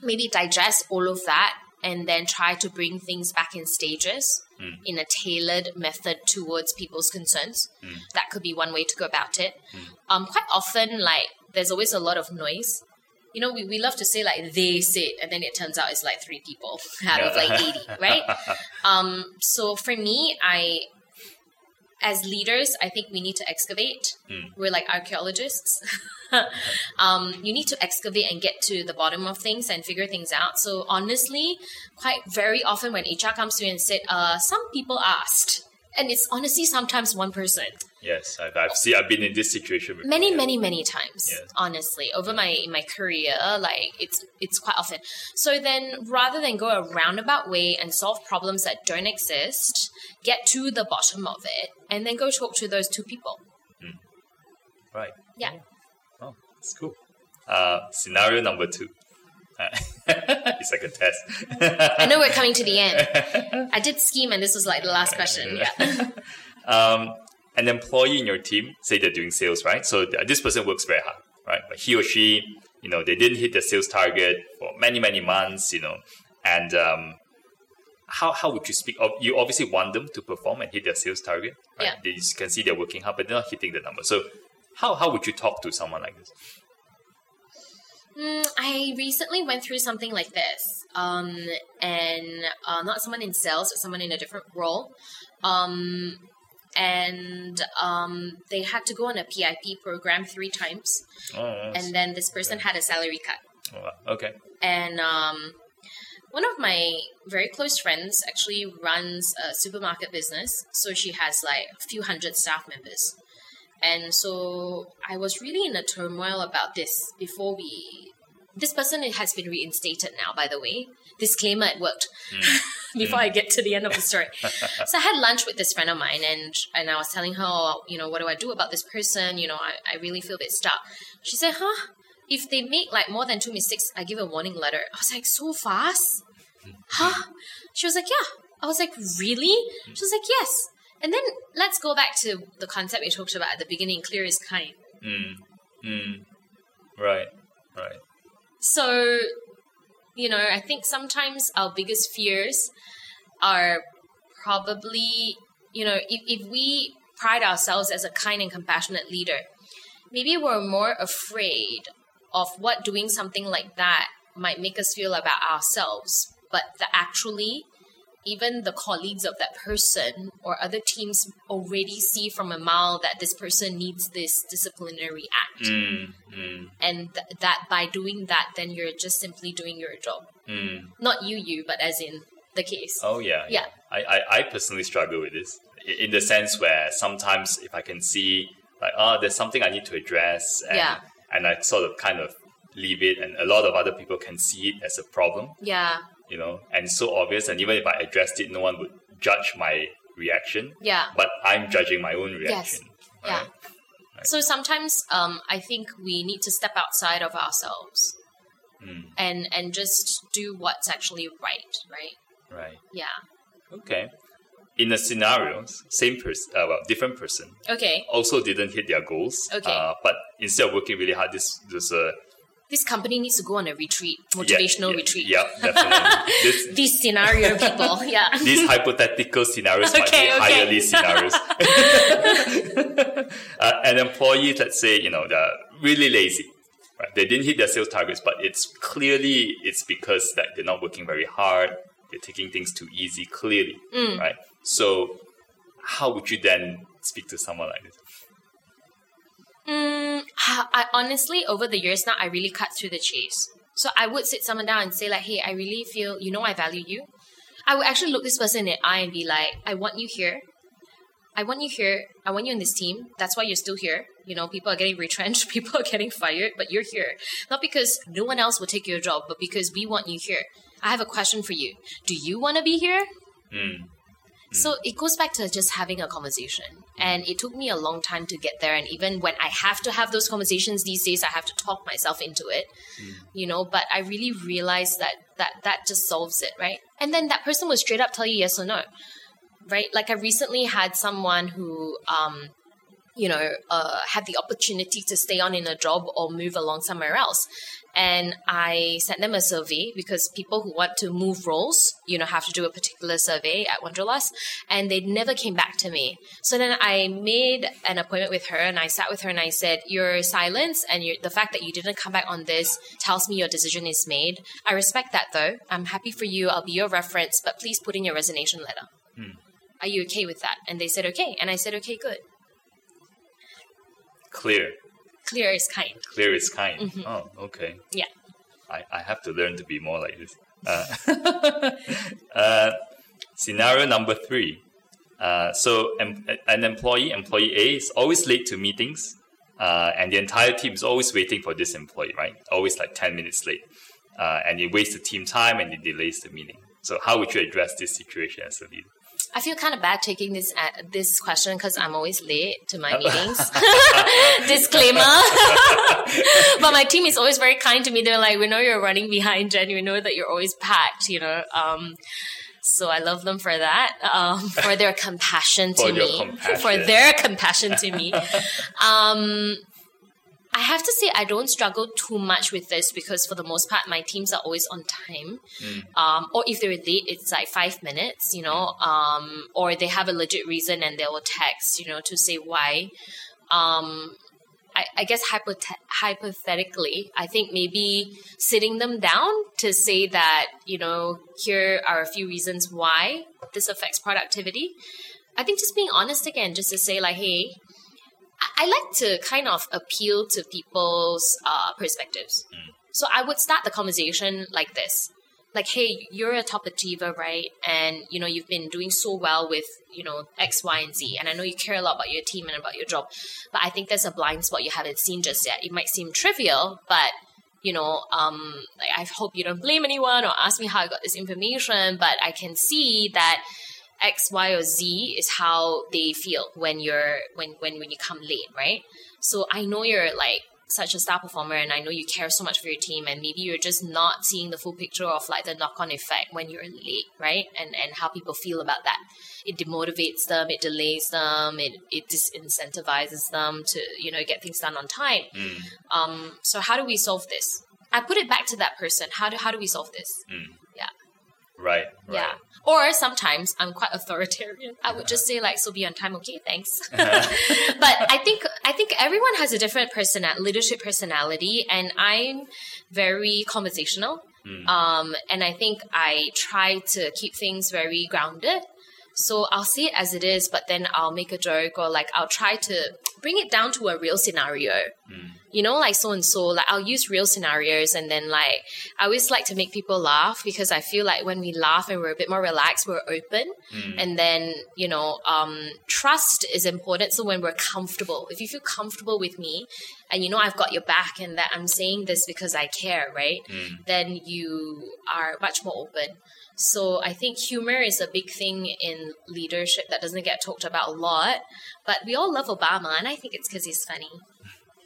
maybe digest all of that, and then try to bring things back in stages in a tailored method towards people's concerns. That could be one way to go about it. Um, quite often, like there's always a lot of noise. You know, we, we love to say like they said, and then it turns out it's like three people out of like 80, right? Um, so for me, I, as leaders, I think we need to excavate. We're like archaeologists. um, you need to excavate and get to the bottom of things and figure things out. So honestly, quite very often when HR comes to me and said, uh, some people asked, and it's honestly sometimes one person Yes, I've, I've seen. I've been in this situation before. many yeah. many many times Yes. honestly over my my career like it's it's quite often so then rather than go a roundabout way and solve problems that don't exist get to the bottom of it and then go talk to those two people Right. yeah Oh, that's cool. Uh, scenario number two. Uh, it's like a test. i know we're coming to the end i did scheme and this was like the last question yeah um, an employee in your team, say they're doing sales, right? So this person works very hard, right? But he or she, you know, they didn't hit the sales target for many, many months, you know, and um, how, how would you speak? Of, you obviously want them to perform and hit their sales target, right? Yeah. They, you can see they're working hard, but they're not hitting the number. So how, how would you talk to someone like this? Mm, I recently went through something like this, um, and uh, not someone in sales, but someone in a different role. Um, and um, they had to go on a PIP program three times, Oh, and then this person had a salary cut. oh, okay. And um, one of my very close friends actually runs a supermarket business, so she has like a few hundred staff members. And so I was really in a turmoil about this before we. This person has been reinstated now, by the way. Disclaimer: it worked. before I get to the end of the story, so I had lunch with this friend of mine, and and I was telling her, oh, you know, what do I do about this person? You know, I, I really feel a bit stuck. She said, "Huh? if they make like more than two mistakes, I give a warning letter. I was like, so fast? Huh? She was like, yeah. I was like, really? She was like, yes. And then let's go back to the concept we talked about at the beginning clear is kind. Mm. Mm. Right. Right. So, you know, I think sometimes our biggest fears are probably, you know, if, if we pride ourselves as a kind and compassionate leader, maybe we're more afraid of what doing something like that might make us feel about ourselves, but that actually even the colleagues of that person or other teams already see from a mile that this person needs this disciplinary act. Mm. Mm. And th- that by doing that, then you're just simply doing your job. Mm. Not you, you, but as in the case. Oh yeah, Yeah. I, I, I personally struggle with this in the sense where sometimes if I can see like oh there's something I need to address and Yeah. and I sort of kind of leave it and a lot of other people can see it as a problem, Yeah. You know, and it's so obvious and even if I addressed it no one would judge my reaction. Yeah. But I'm judging my own reaction. Yes. Yeah. right? So sometimes um, I think we need to step outside of ourselves Mm, and and just do what's actually right, right? right. Yeah. Okay. In a scenario, same person, uh, well, different person, Okay. also didn't hit their goals. Okay. Uh, but instead of working really hard, this this uh, This company needs to go on a retreat, motivational yeah, retreat. Yeah, definitely. this, These scenario people, yeah. these hypothetical scenarios might Okay, be okay. Hiredly scenarios. uh, an employee, let's say, you know, they're really lazy. Right? They didn't hit their sales targets, but it's clearly it's because that they're not working very hard. They're taking things too easy. Clearly, Mm. right? So, how would you then speak to someone like this? Mm, I honestly, over the years now, I really cut through the chase. So I would sit someone down and say like, "Hey, I really feel you know I value you." I would actually look this person in the eye and be like, "I want you here. I want you here. I want you in this team. That's why you're still here. You know, people are getting retrenched, people are getting fired, but you're here. Not because no one else will take your job, but because we want you here. I have a question for you. Do you want to be here?" Mm. So it goes back to just having a conversation. And it took me a long time to get there. And even when I have to have those conversations these days, I have to talk myself into it, you know. But I really realized that that that just solves it, right? And then that person will straight up tell you yes or no, right? Like I recently had someone who, um, you know, uh, had the opportunity to stay on in a job or move along somewhere else. And I sent them a survey because people who want to move roles, you know, have to do a particular survey at Wanderlust, and they never came back to me. So then I made an appointment with her, and I sat with her and I said, "Your silence and your, the fact that you didn't come back on this tells me your decision is made. I respect that, though. I'm happy for you. I'll be your reference, but please put in your resignation letter. Hmm. Are you okay with that?" And they said, "Okay," and I said, "Okay, good. Clear. Clear is kind." Clear is kind. Mm-hmm. Oh, okay. Yeah. I, I have to learn to be more like this. Uh, uh, scenario number three. Uh, so em- an employee, employee A, is always late to meetings, uh, and the entire team is always waiting for this employee, right? Always like 10 minutes late. Uh, and it wastes the team time and it delays the meeting. So how would you address this situation as a leader? I feel kind of bad taking this at this question because I'm always late to my meetings. Disclaimer. but my team is always very kind to me. They're like, "We know you're running behind, Jen. We know that you're always packed." You know. Um, so I love them for that, um, for their compassion to For me, compassion. for their compassion to me. Um, I have to say I don't struggle too much with this because for the most part my teams are always on time. Um, or if they're late, it's like five minutes, you know. Um, or they have a legit reason and they will text, you know, to say why. Um, I, I guess hypothet- hypothetically, I think maybe sitting them down to say that, you know, here are a few reasons why this affects productivity. I think just being honest again, just to say like, hey, I- I like to kind of appeal to people's uh, perspectives. So I would start the conversation like this. Like, hey, you're a top achiever, right? And you know, you've been doing so well with, you know, X, Y, and Z. And I know you care a lot about your team and about your job. But I think there's a blind spot you haven't seen just yet. It might seem trivial, but you know, um, like I hope you don't blame anyone or ask me how I got this information, but I can see that X, Y, or Z is how they feel when you're when when when you come late, right? So I know you're like such a star performer and I know you care so much for your team and maybe you're just not seeing the full picture of like the knock-on effect when you're late, right? And and how people feel about that. It demotivates them, it delays them, it it disincentivizes them to, you know, get things done on time. Mm. Um so how do we solve this? I put it back to that person. How do how do we solve this? Mm. Right. right. Yeah. Or sometimes I'm quite authoritarian. I would just say like, "So be on time, okay? Thanks." but I think I think everyone has a different person leadership personality, and I'm very conversational. Mm. Um, and I think I try to keep things very grounded. So I'll see it as it is, but then I'll make a joke or like I'll try to bring it down to a real scenario. Mm. You know, like so and so, like I'll use real scenarios and then like I always like to make people laugh because I feel like when we laugh and we're a bit more relaxed, we're open. Mm. And then, you know, um, trust is important. So when we're comfortable, if you feel comfortable with me and you know I've got your back and that I'm saying this because I care, right? Mm. Then you are much more open. So I think humor is a big thing in leadership that doesn't get talked about a lot. But we all love Obama, and I think it's because he's funny.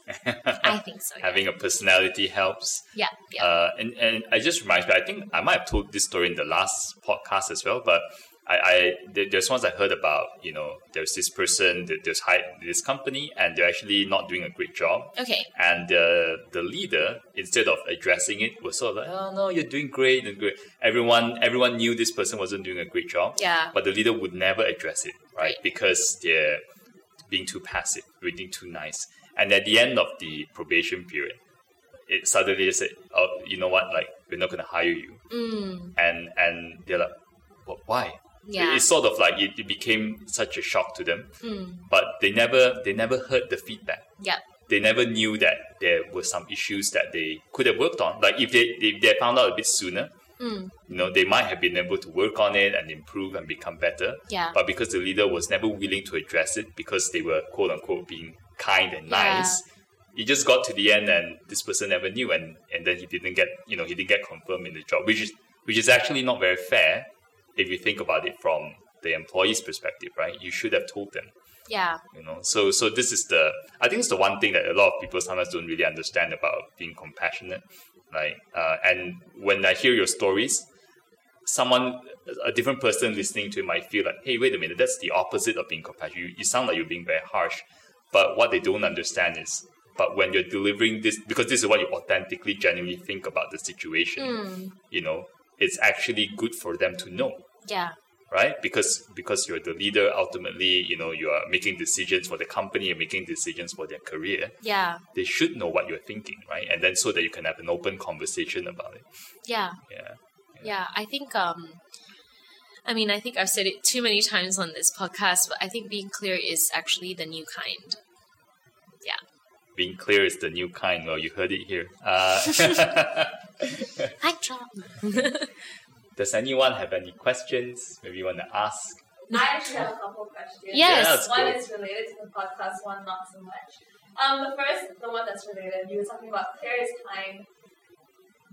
I think so. Yeah, Having a personality helps. yeah. yeah. Uh, and, and I just reminds me, I think I might have told this story in the last podcast as well, but I, I there's once I heard about, you know, there's this person, that there's hired this company, and they're actually not doing a great job. okay. And the the leader, instead of addressing it, was sort of like, "Oh no, you're doing great and great." Everyone everyone knew this person wasn't doing a great job, Yeah. but the leader would never address it, right? Right. Because they're being too passive, being too nice. And at the end of the probation period, it suddenly said, "Oh, you know what? Like we're not going to hire you." Mm, And and they're like, "But why?" Yeah. It's sort of like it, it became such a shock to them, Mm, but they never they never heard the feedback yeah. they never knew that there were some issues that they could have worked on. Like if they if they found out a bit sooner, Mm, you know, they might have been able to work on it and improve and become better. yeah. But because the leader was never willing to address it because they were quote unquote being kind and Yeah. nice, it just got to the end and this person never knew and, and then he didn't get you know, he didn't get confirmed in the job, which is which is actually not very fair if you think about it from the employee's perspective, right? You should have told them Yeah. you know so so this is the i think it's the one thing that a lot of people sometimes don't really understand about being compassionate like uh, and when i hear your stories someone a different person listening to it might feel like hey wait a minute that's the opposite of being compassionate you, you sound like you're being very harsh but what they don't understand is but when you're delivering this because this is what you authentically genuinely think about the situation Mm, you know it's actually good for them to know yeah. right? Because because you're the leader, ultimately, you know, you are making decisions for the company and making decisions for their career. Yeah. They should know what you're thinking, right? And then so that you can have an open conversation about it. Yeah. Yeah. Yeah. I think um I mean, I think I've said it too many times on this podcast, but I think being clear is actually the new kind. Yeah. Being clear is the new kind. Well, you heard it here. Uh, Hi, drop. does anyone have any questions? Maybe you want to ask? I actually have a couple questions. Yes. Yeah, One go. is related to the podcast, one not so much. Um, the first, the one that's related, you were talking about clear is kind.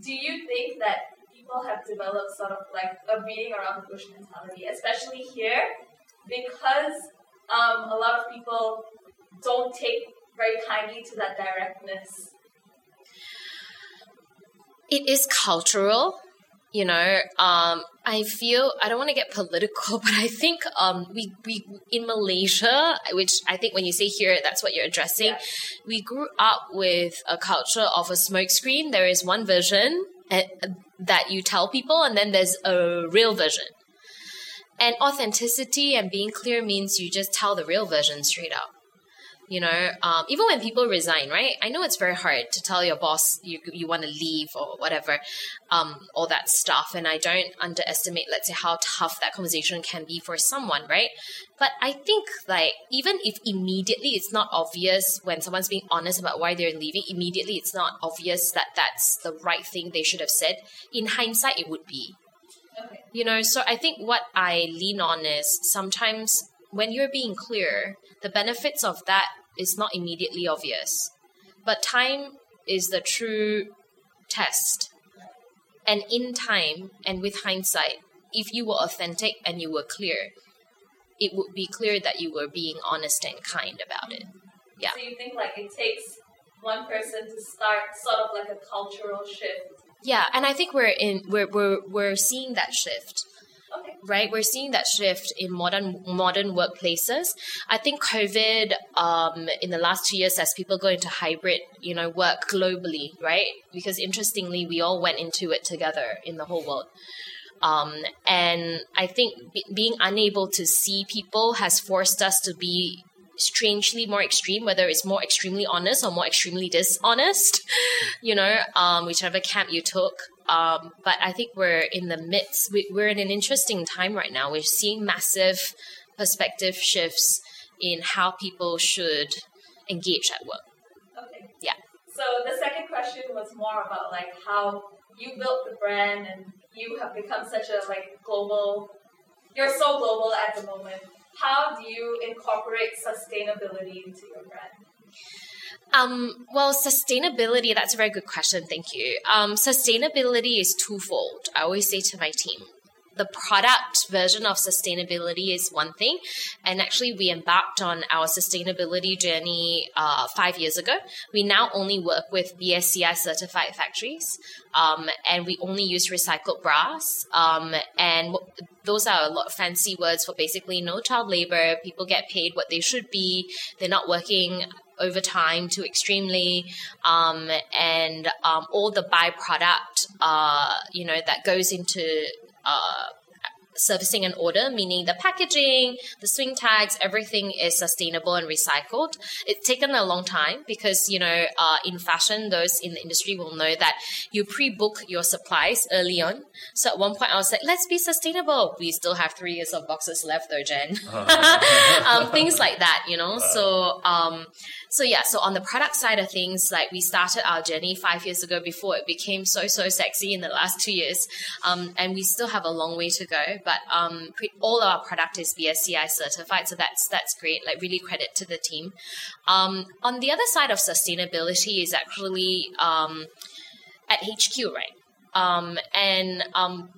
Do you think that people have developed sort of like a beating around the bush mentality, especially here, because um, a lot of people don't take very kindly to that directness? It is cultural you know um i feel i don't want to get political but i think um we we in malaysia which i think when you say here that's what you're addressing Yeah. we grew up with a culture of a smokescreen there is one version uh, that you tell people and then there's a real version. And authenticity and being clear means you just tell the real version straight up you know um, even when people resign right? I know it's very hard to tell your boss you, you want to leave or whatever um, all that stuff and i don't underestimate let's say how tough that conversation can be for someone right? But i think like even if immediately it's not obvious when someone's being honest about why they're leaving immediately it's not obvious that that's the right thing they should have said. In hindsight it would be. Okay. you know so i think what i lean on is sometimes when you're being clear the benefits of that is not immediately obvious but time is the true test and in time and with hindsight if you were authentic and you were clear it would be clear that you were being honest and kind about it Yeah. So you think like it takes one person to start sort of like a cultural shift? Yeah, and I think we're in we're we're we're seeing that shift. Right, we're seeing that shift in modern modern workplaces. I think COVID, um, in the last two years, as people go into hybrid, you know, work globally, right? Because interestingly, we all went into it together in the whole world. Um, and I think b- being unable to see people has forced us to be strangely more extreme, whether it's more extremely honest or more extremely dishonest, you know, um, whichever camp you took. Um, but I think we're in the midst, we, we're in an interesting time right now. We're seeing massive perspective shifts in how people should engage at work. Okay. Yeah. So the second question was more about like how you built the brand and you have become such a like global you're so global at the moment. How do you incorporate sustainability into your brand? Um, well, sustainability, that's a very good question. Thank you. Um, sustainability is twofold. I always say to my team, the product version of sustainability is one thing. And actually, we embarked on our sustainability journey uh, five years ago. We now only work with BSCI certified factories, um, and we only use recycled brass. Um, and those are a lot of fancy words for basically no child labor. People get paid what they should be. They're not working overtime to extremely, um, and um, all the byproduct, uh, you know, that goes into uh, servicing an order, meaning the packaging, the swing tags, everything is sustainable and recycled. It's taken a long time because, you know, uh, in fashion, those in the industry will know that you pre book your supplies early on. So at one point, I was like, let's be sustainable. We still have three years of boxes left, though, Jen. um, things like that, you know. Wow. So, um, so yeah, so on the product side of things, like we started our journey five years ago before it became so so sexy in the last two years, um, and we still have a long way to go. But um, pre- all our product is BSCI certified, so that's that's great. Like really credit to the team. Um, on the other side of sustainability is actually um, at HQ, right? Um, and um,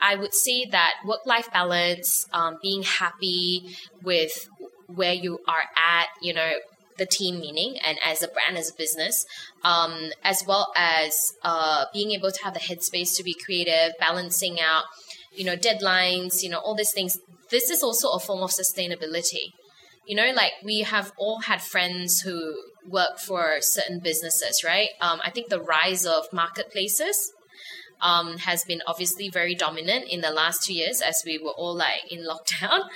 I would say that work life balance, um, being happy with where you are at, you know, the team meaning and as a brand, as a business, um, as well as uh, being able to have the headspace to be creative, balancing out, you know, deadlines, you know, all these things. This is also a form of sustainability. You know, like we have all had friends who work for certain businesses, right? Um, I think the rise of marketplaces um, has been obviously very dominant in the last two years as we were all like in lockdown.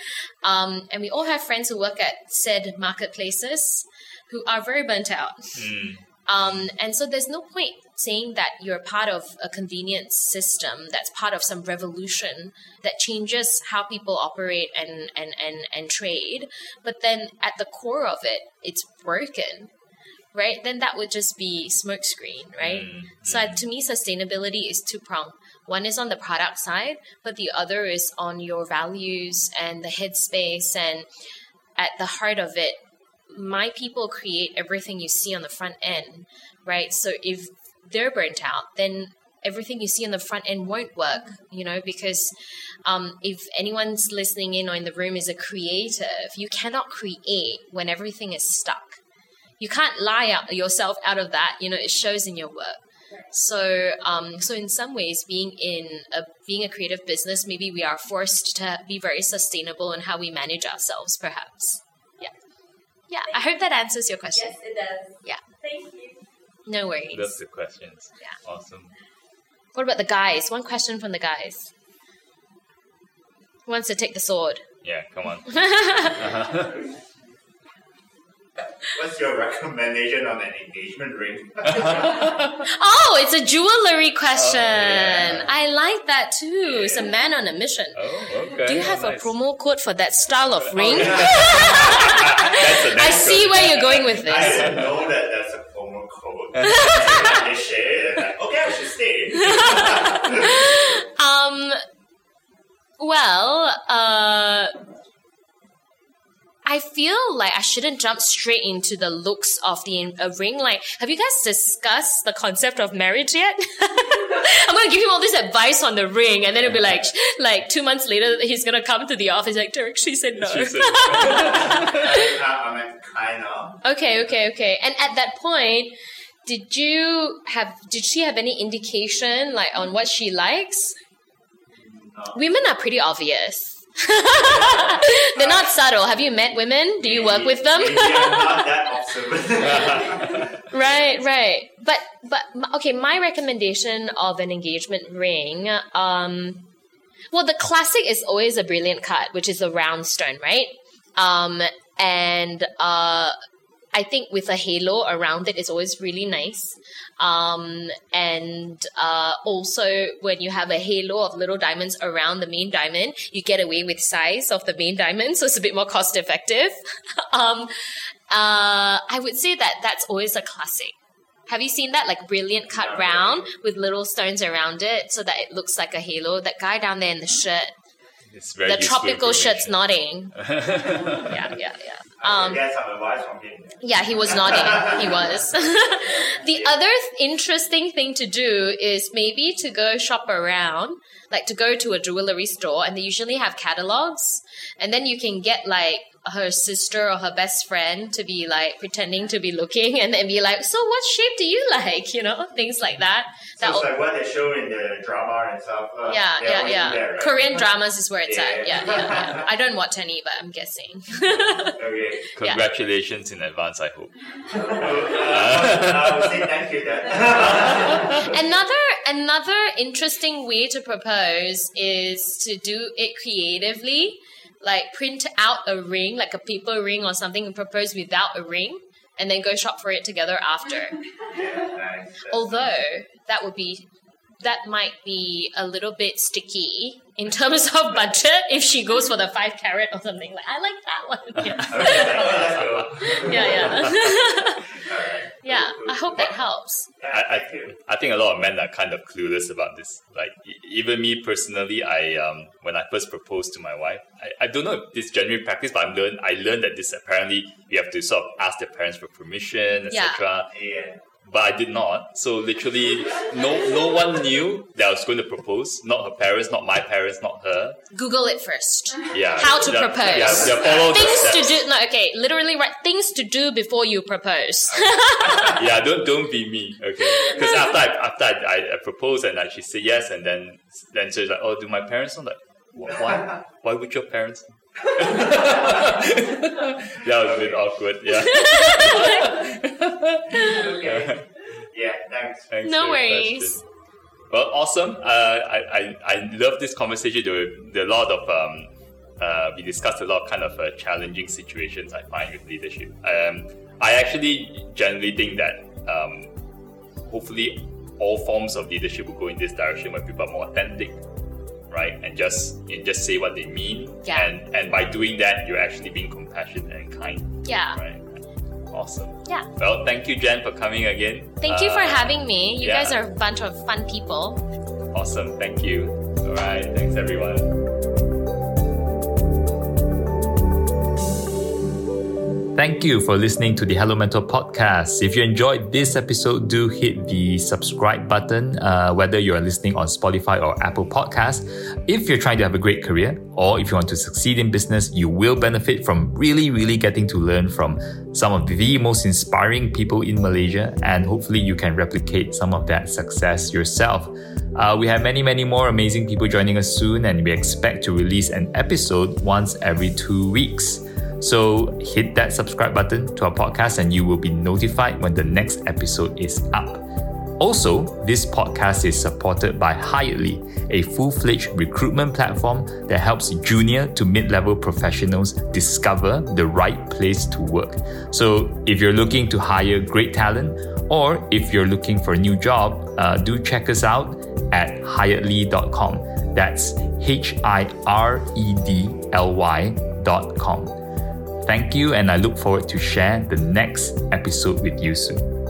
Um, and we all have friends who work at said marketplaces who are very burnt out. Mm. Um, and so there's no point saying that you're part of a convenience system that's part of some revolution that changes how people operate and, and, and, and trade. But then at the core of it, it's broken right? Then that would just be smokescreen, right? Mm-hmm. So to me, sustainability is two pronged. One is on the product side, but the other is on your values and the headspace. And at the heart of it, my people create everything you see on the front end, right? So if they're burnt out, then everything you see on the front end won't work, you know, because um, if anyone's listening in or in the room is a creative, you cannot create when everything is stuck you can't lie out yourself out of that. You know, it shows in your work. So, um, so in some ways, being in a being a creative business, maybe we are forced to be very sustainable in how we manage ourselves. Perhaps, yeah, yeah. I hope that answers your question. Yes, it does. Yeah. Thank you. No worries. That's the questions. Yeah. Awesome. What about the guys? One question from the guys. Who wants to take the sword? Yeah, come on. What's your recommendation on an engagement ring? oh, it's a jewelry question. Oh, yeah. I like that too. Yeah. It's a man on a mission. Oh, okay. Do you have oh, nice. a promo code for that style of oh, ring? Yeah. I see where you're going with this. I didn't know that that's a promo code. Share like, okay, I should stay. um. Well, uh I feel like I shouldn't jump straight into the looks of the a ring. Like, have you guys discussed the concept of marriage yet? I'm gonna give him all this advice on the ring, and then it'll be like, like two months later, he's gonna come to the office like, Derek, she said no. She said no. I, I mean, kind of. Okay, okay, okay. And at that point, did you have? Did she have any indication like on what she likes? Women are pretty obvious. They're not subtle. Have you met women? Do you work with them? Maybe I'm not that observant. right, right. But but okay, my recommendation of an engagement ring. Um, well, the classic is always a brilliant cut, which is a round stone, right? Um, and uh, I think with a halo around it is always really nice. Um, and uh, also when you have a halo of little diamonds around the main diamond, you get away with size of the main diamond, so it's a bit more cost effective. um, uh, I would say that that's always a classic. Have you seen that like brilliant cut round with little stones around it so that it looks like a halo? That guy down there in the shirt, It's very the tropical shirt's information. nodding. yeah, yeah, yeah. Um, get some advice from him. yeah, he was nodding. He was. the other th- interesting thing to do is maybe to go shop around, like to go to a jewelry store, and they usually have catalogs, and then you can get like her sister or her best friend to be like pretending to be looking, and then be like, "So, what shape do you like?" You know, things like that. So That it's like what they show in the drama and stuff. Uh, yeah, yeah, yeah. do that, right? Korean dramas is where it's at. Yeah. Yeah, yeah, yeah. I don't watch any, but I'm guessing. Okay. Congratulations in advance, I hope. Uh, I will say thank you then. another another interesting way to propose is to do it creatively like print out a ring like a paper ring or something and propose without a ring and then go shop for it together after yeah, nice. although that would be that might be a little bit sticky in terms of budget if she goes for the five carat or something like i like that one yeah Okay, let's yeah yeah Alright. yeah Cool, i cool. hope that helps I, I, I think a lot of men are kind of clueless about this. Like even me personally, I um when I first proposed to my wife, I, I don't know if this is genuine practice, but I'm learn I learned that this apparently you have to sort of ask their parents for permission, Yeah. etc. Yeah. But I did not. So literally, no no one knew that I was going to propose. Not her parents, not my parents, not her. google it first Yeah. How to Yeah, propose. Yeah, yeah, follow things to do no okay literally write things to do before you propose yeah, don't don't be me, okay? Because after I after I, I, I proposed and like she said yes, and then then she's like, oh, do my parents know? Like, why? Why would your parents? know?" that was a bit awkward. Yeah. Okay. Yeah, thanks. Thanks No worries. question. Well, awesome. Uh, I, I I love this conversation. There were, there were a lot of um, uh, we discussed a lot of kind of uh, challenging situations I find with leadership. Um, I actually generally think that um, hopefully all forms of leadership will go in this direction where people are more authentic, right, and just and just say what they mean. Yeah. And and by doing that, you're actually being compassionate and kind, yeah right? Awesome. yeah Well, thank you, Jen, for coming again. thank you for Uh, having me you yeah. guys are a bunch of fun people Awesome. Thank you. All right. Thanks, everyone. Thank you for listening to the Hello Mentor podcast. If you enjoyed this episode, do hit the subscribe button, uh, whether you are listening on Spotify or Apple Podcasts. If you're trying to have a great career or if you want to succeed in business, you will benefit from really, really getting to learn from some of the most inspiring people in Malaysia, and hopefully you can replicate some of that success yourself. Uh, we have many, many more amazing people joining us soon, and we expect to release an episode once every two weeks. So hit that subscribe button to our podcast, and you will be notified when the next episode is up. Also, this podcast is supported by Hiredly, a full fledged recruitment platform that helps junior to mid level professionals discover the right place to work. So, if you're looking to hire great talent, or if you're looking for a new job, uh, do check us out at hiredly.com. That's H I R E D L Y.com. Thank you, and I look forward to share the next episode with you soon.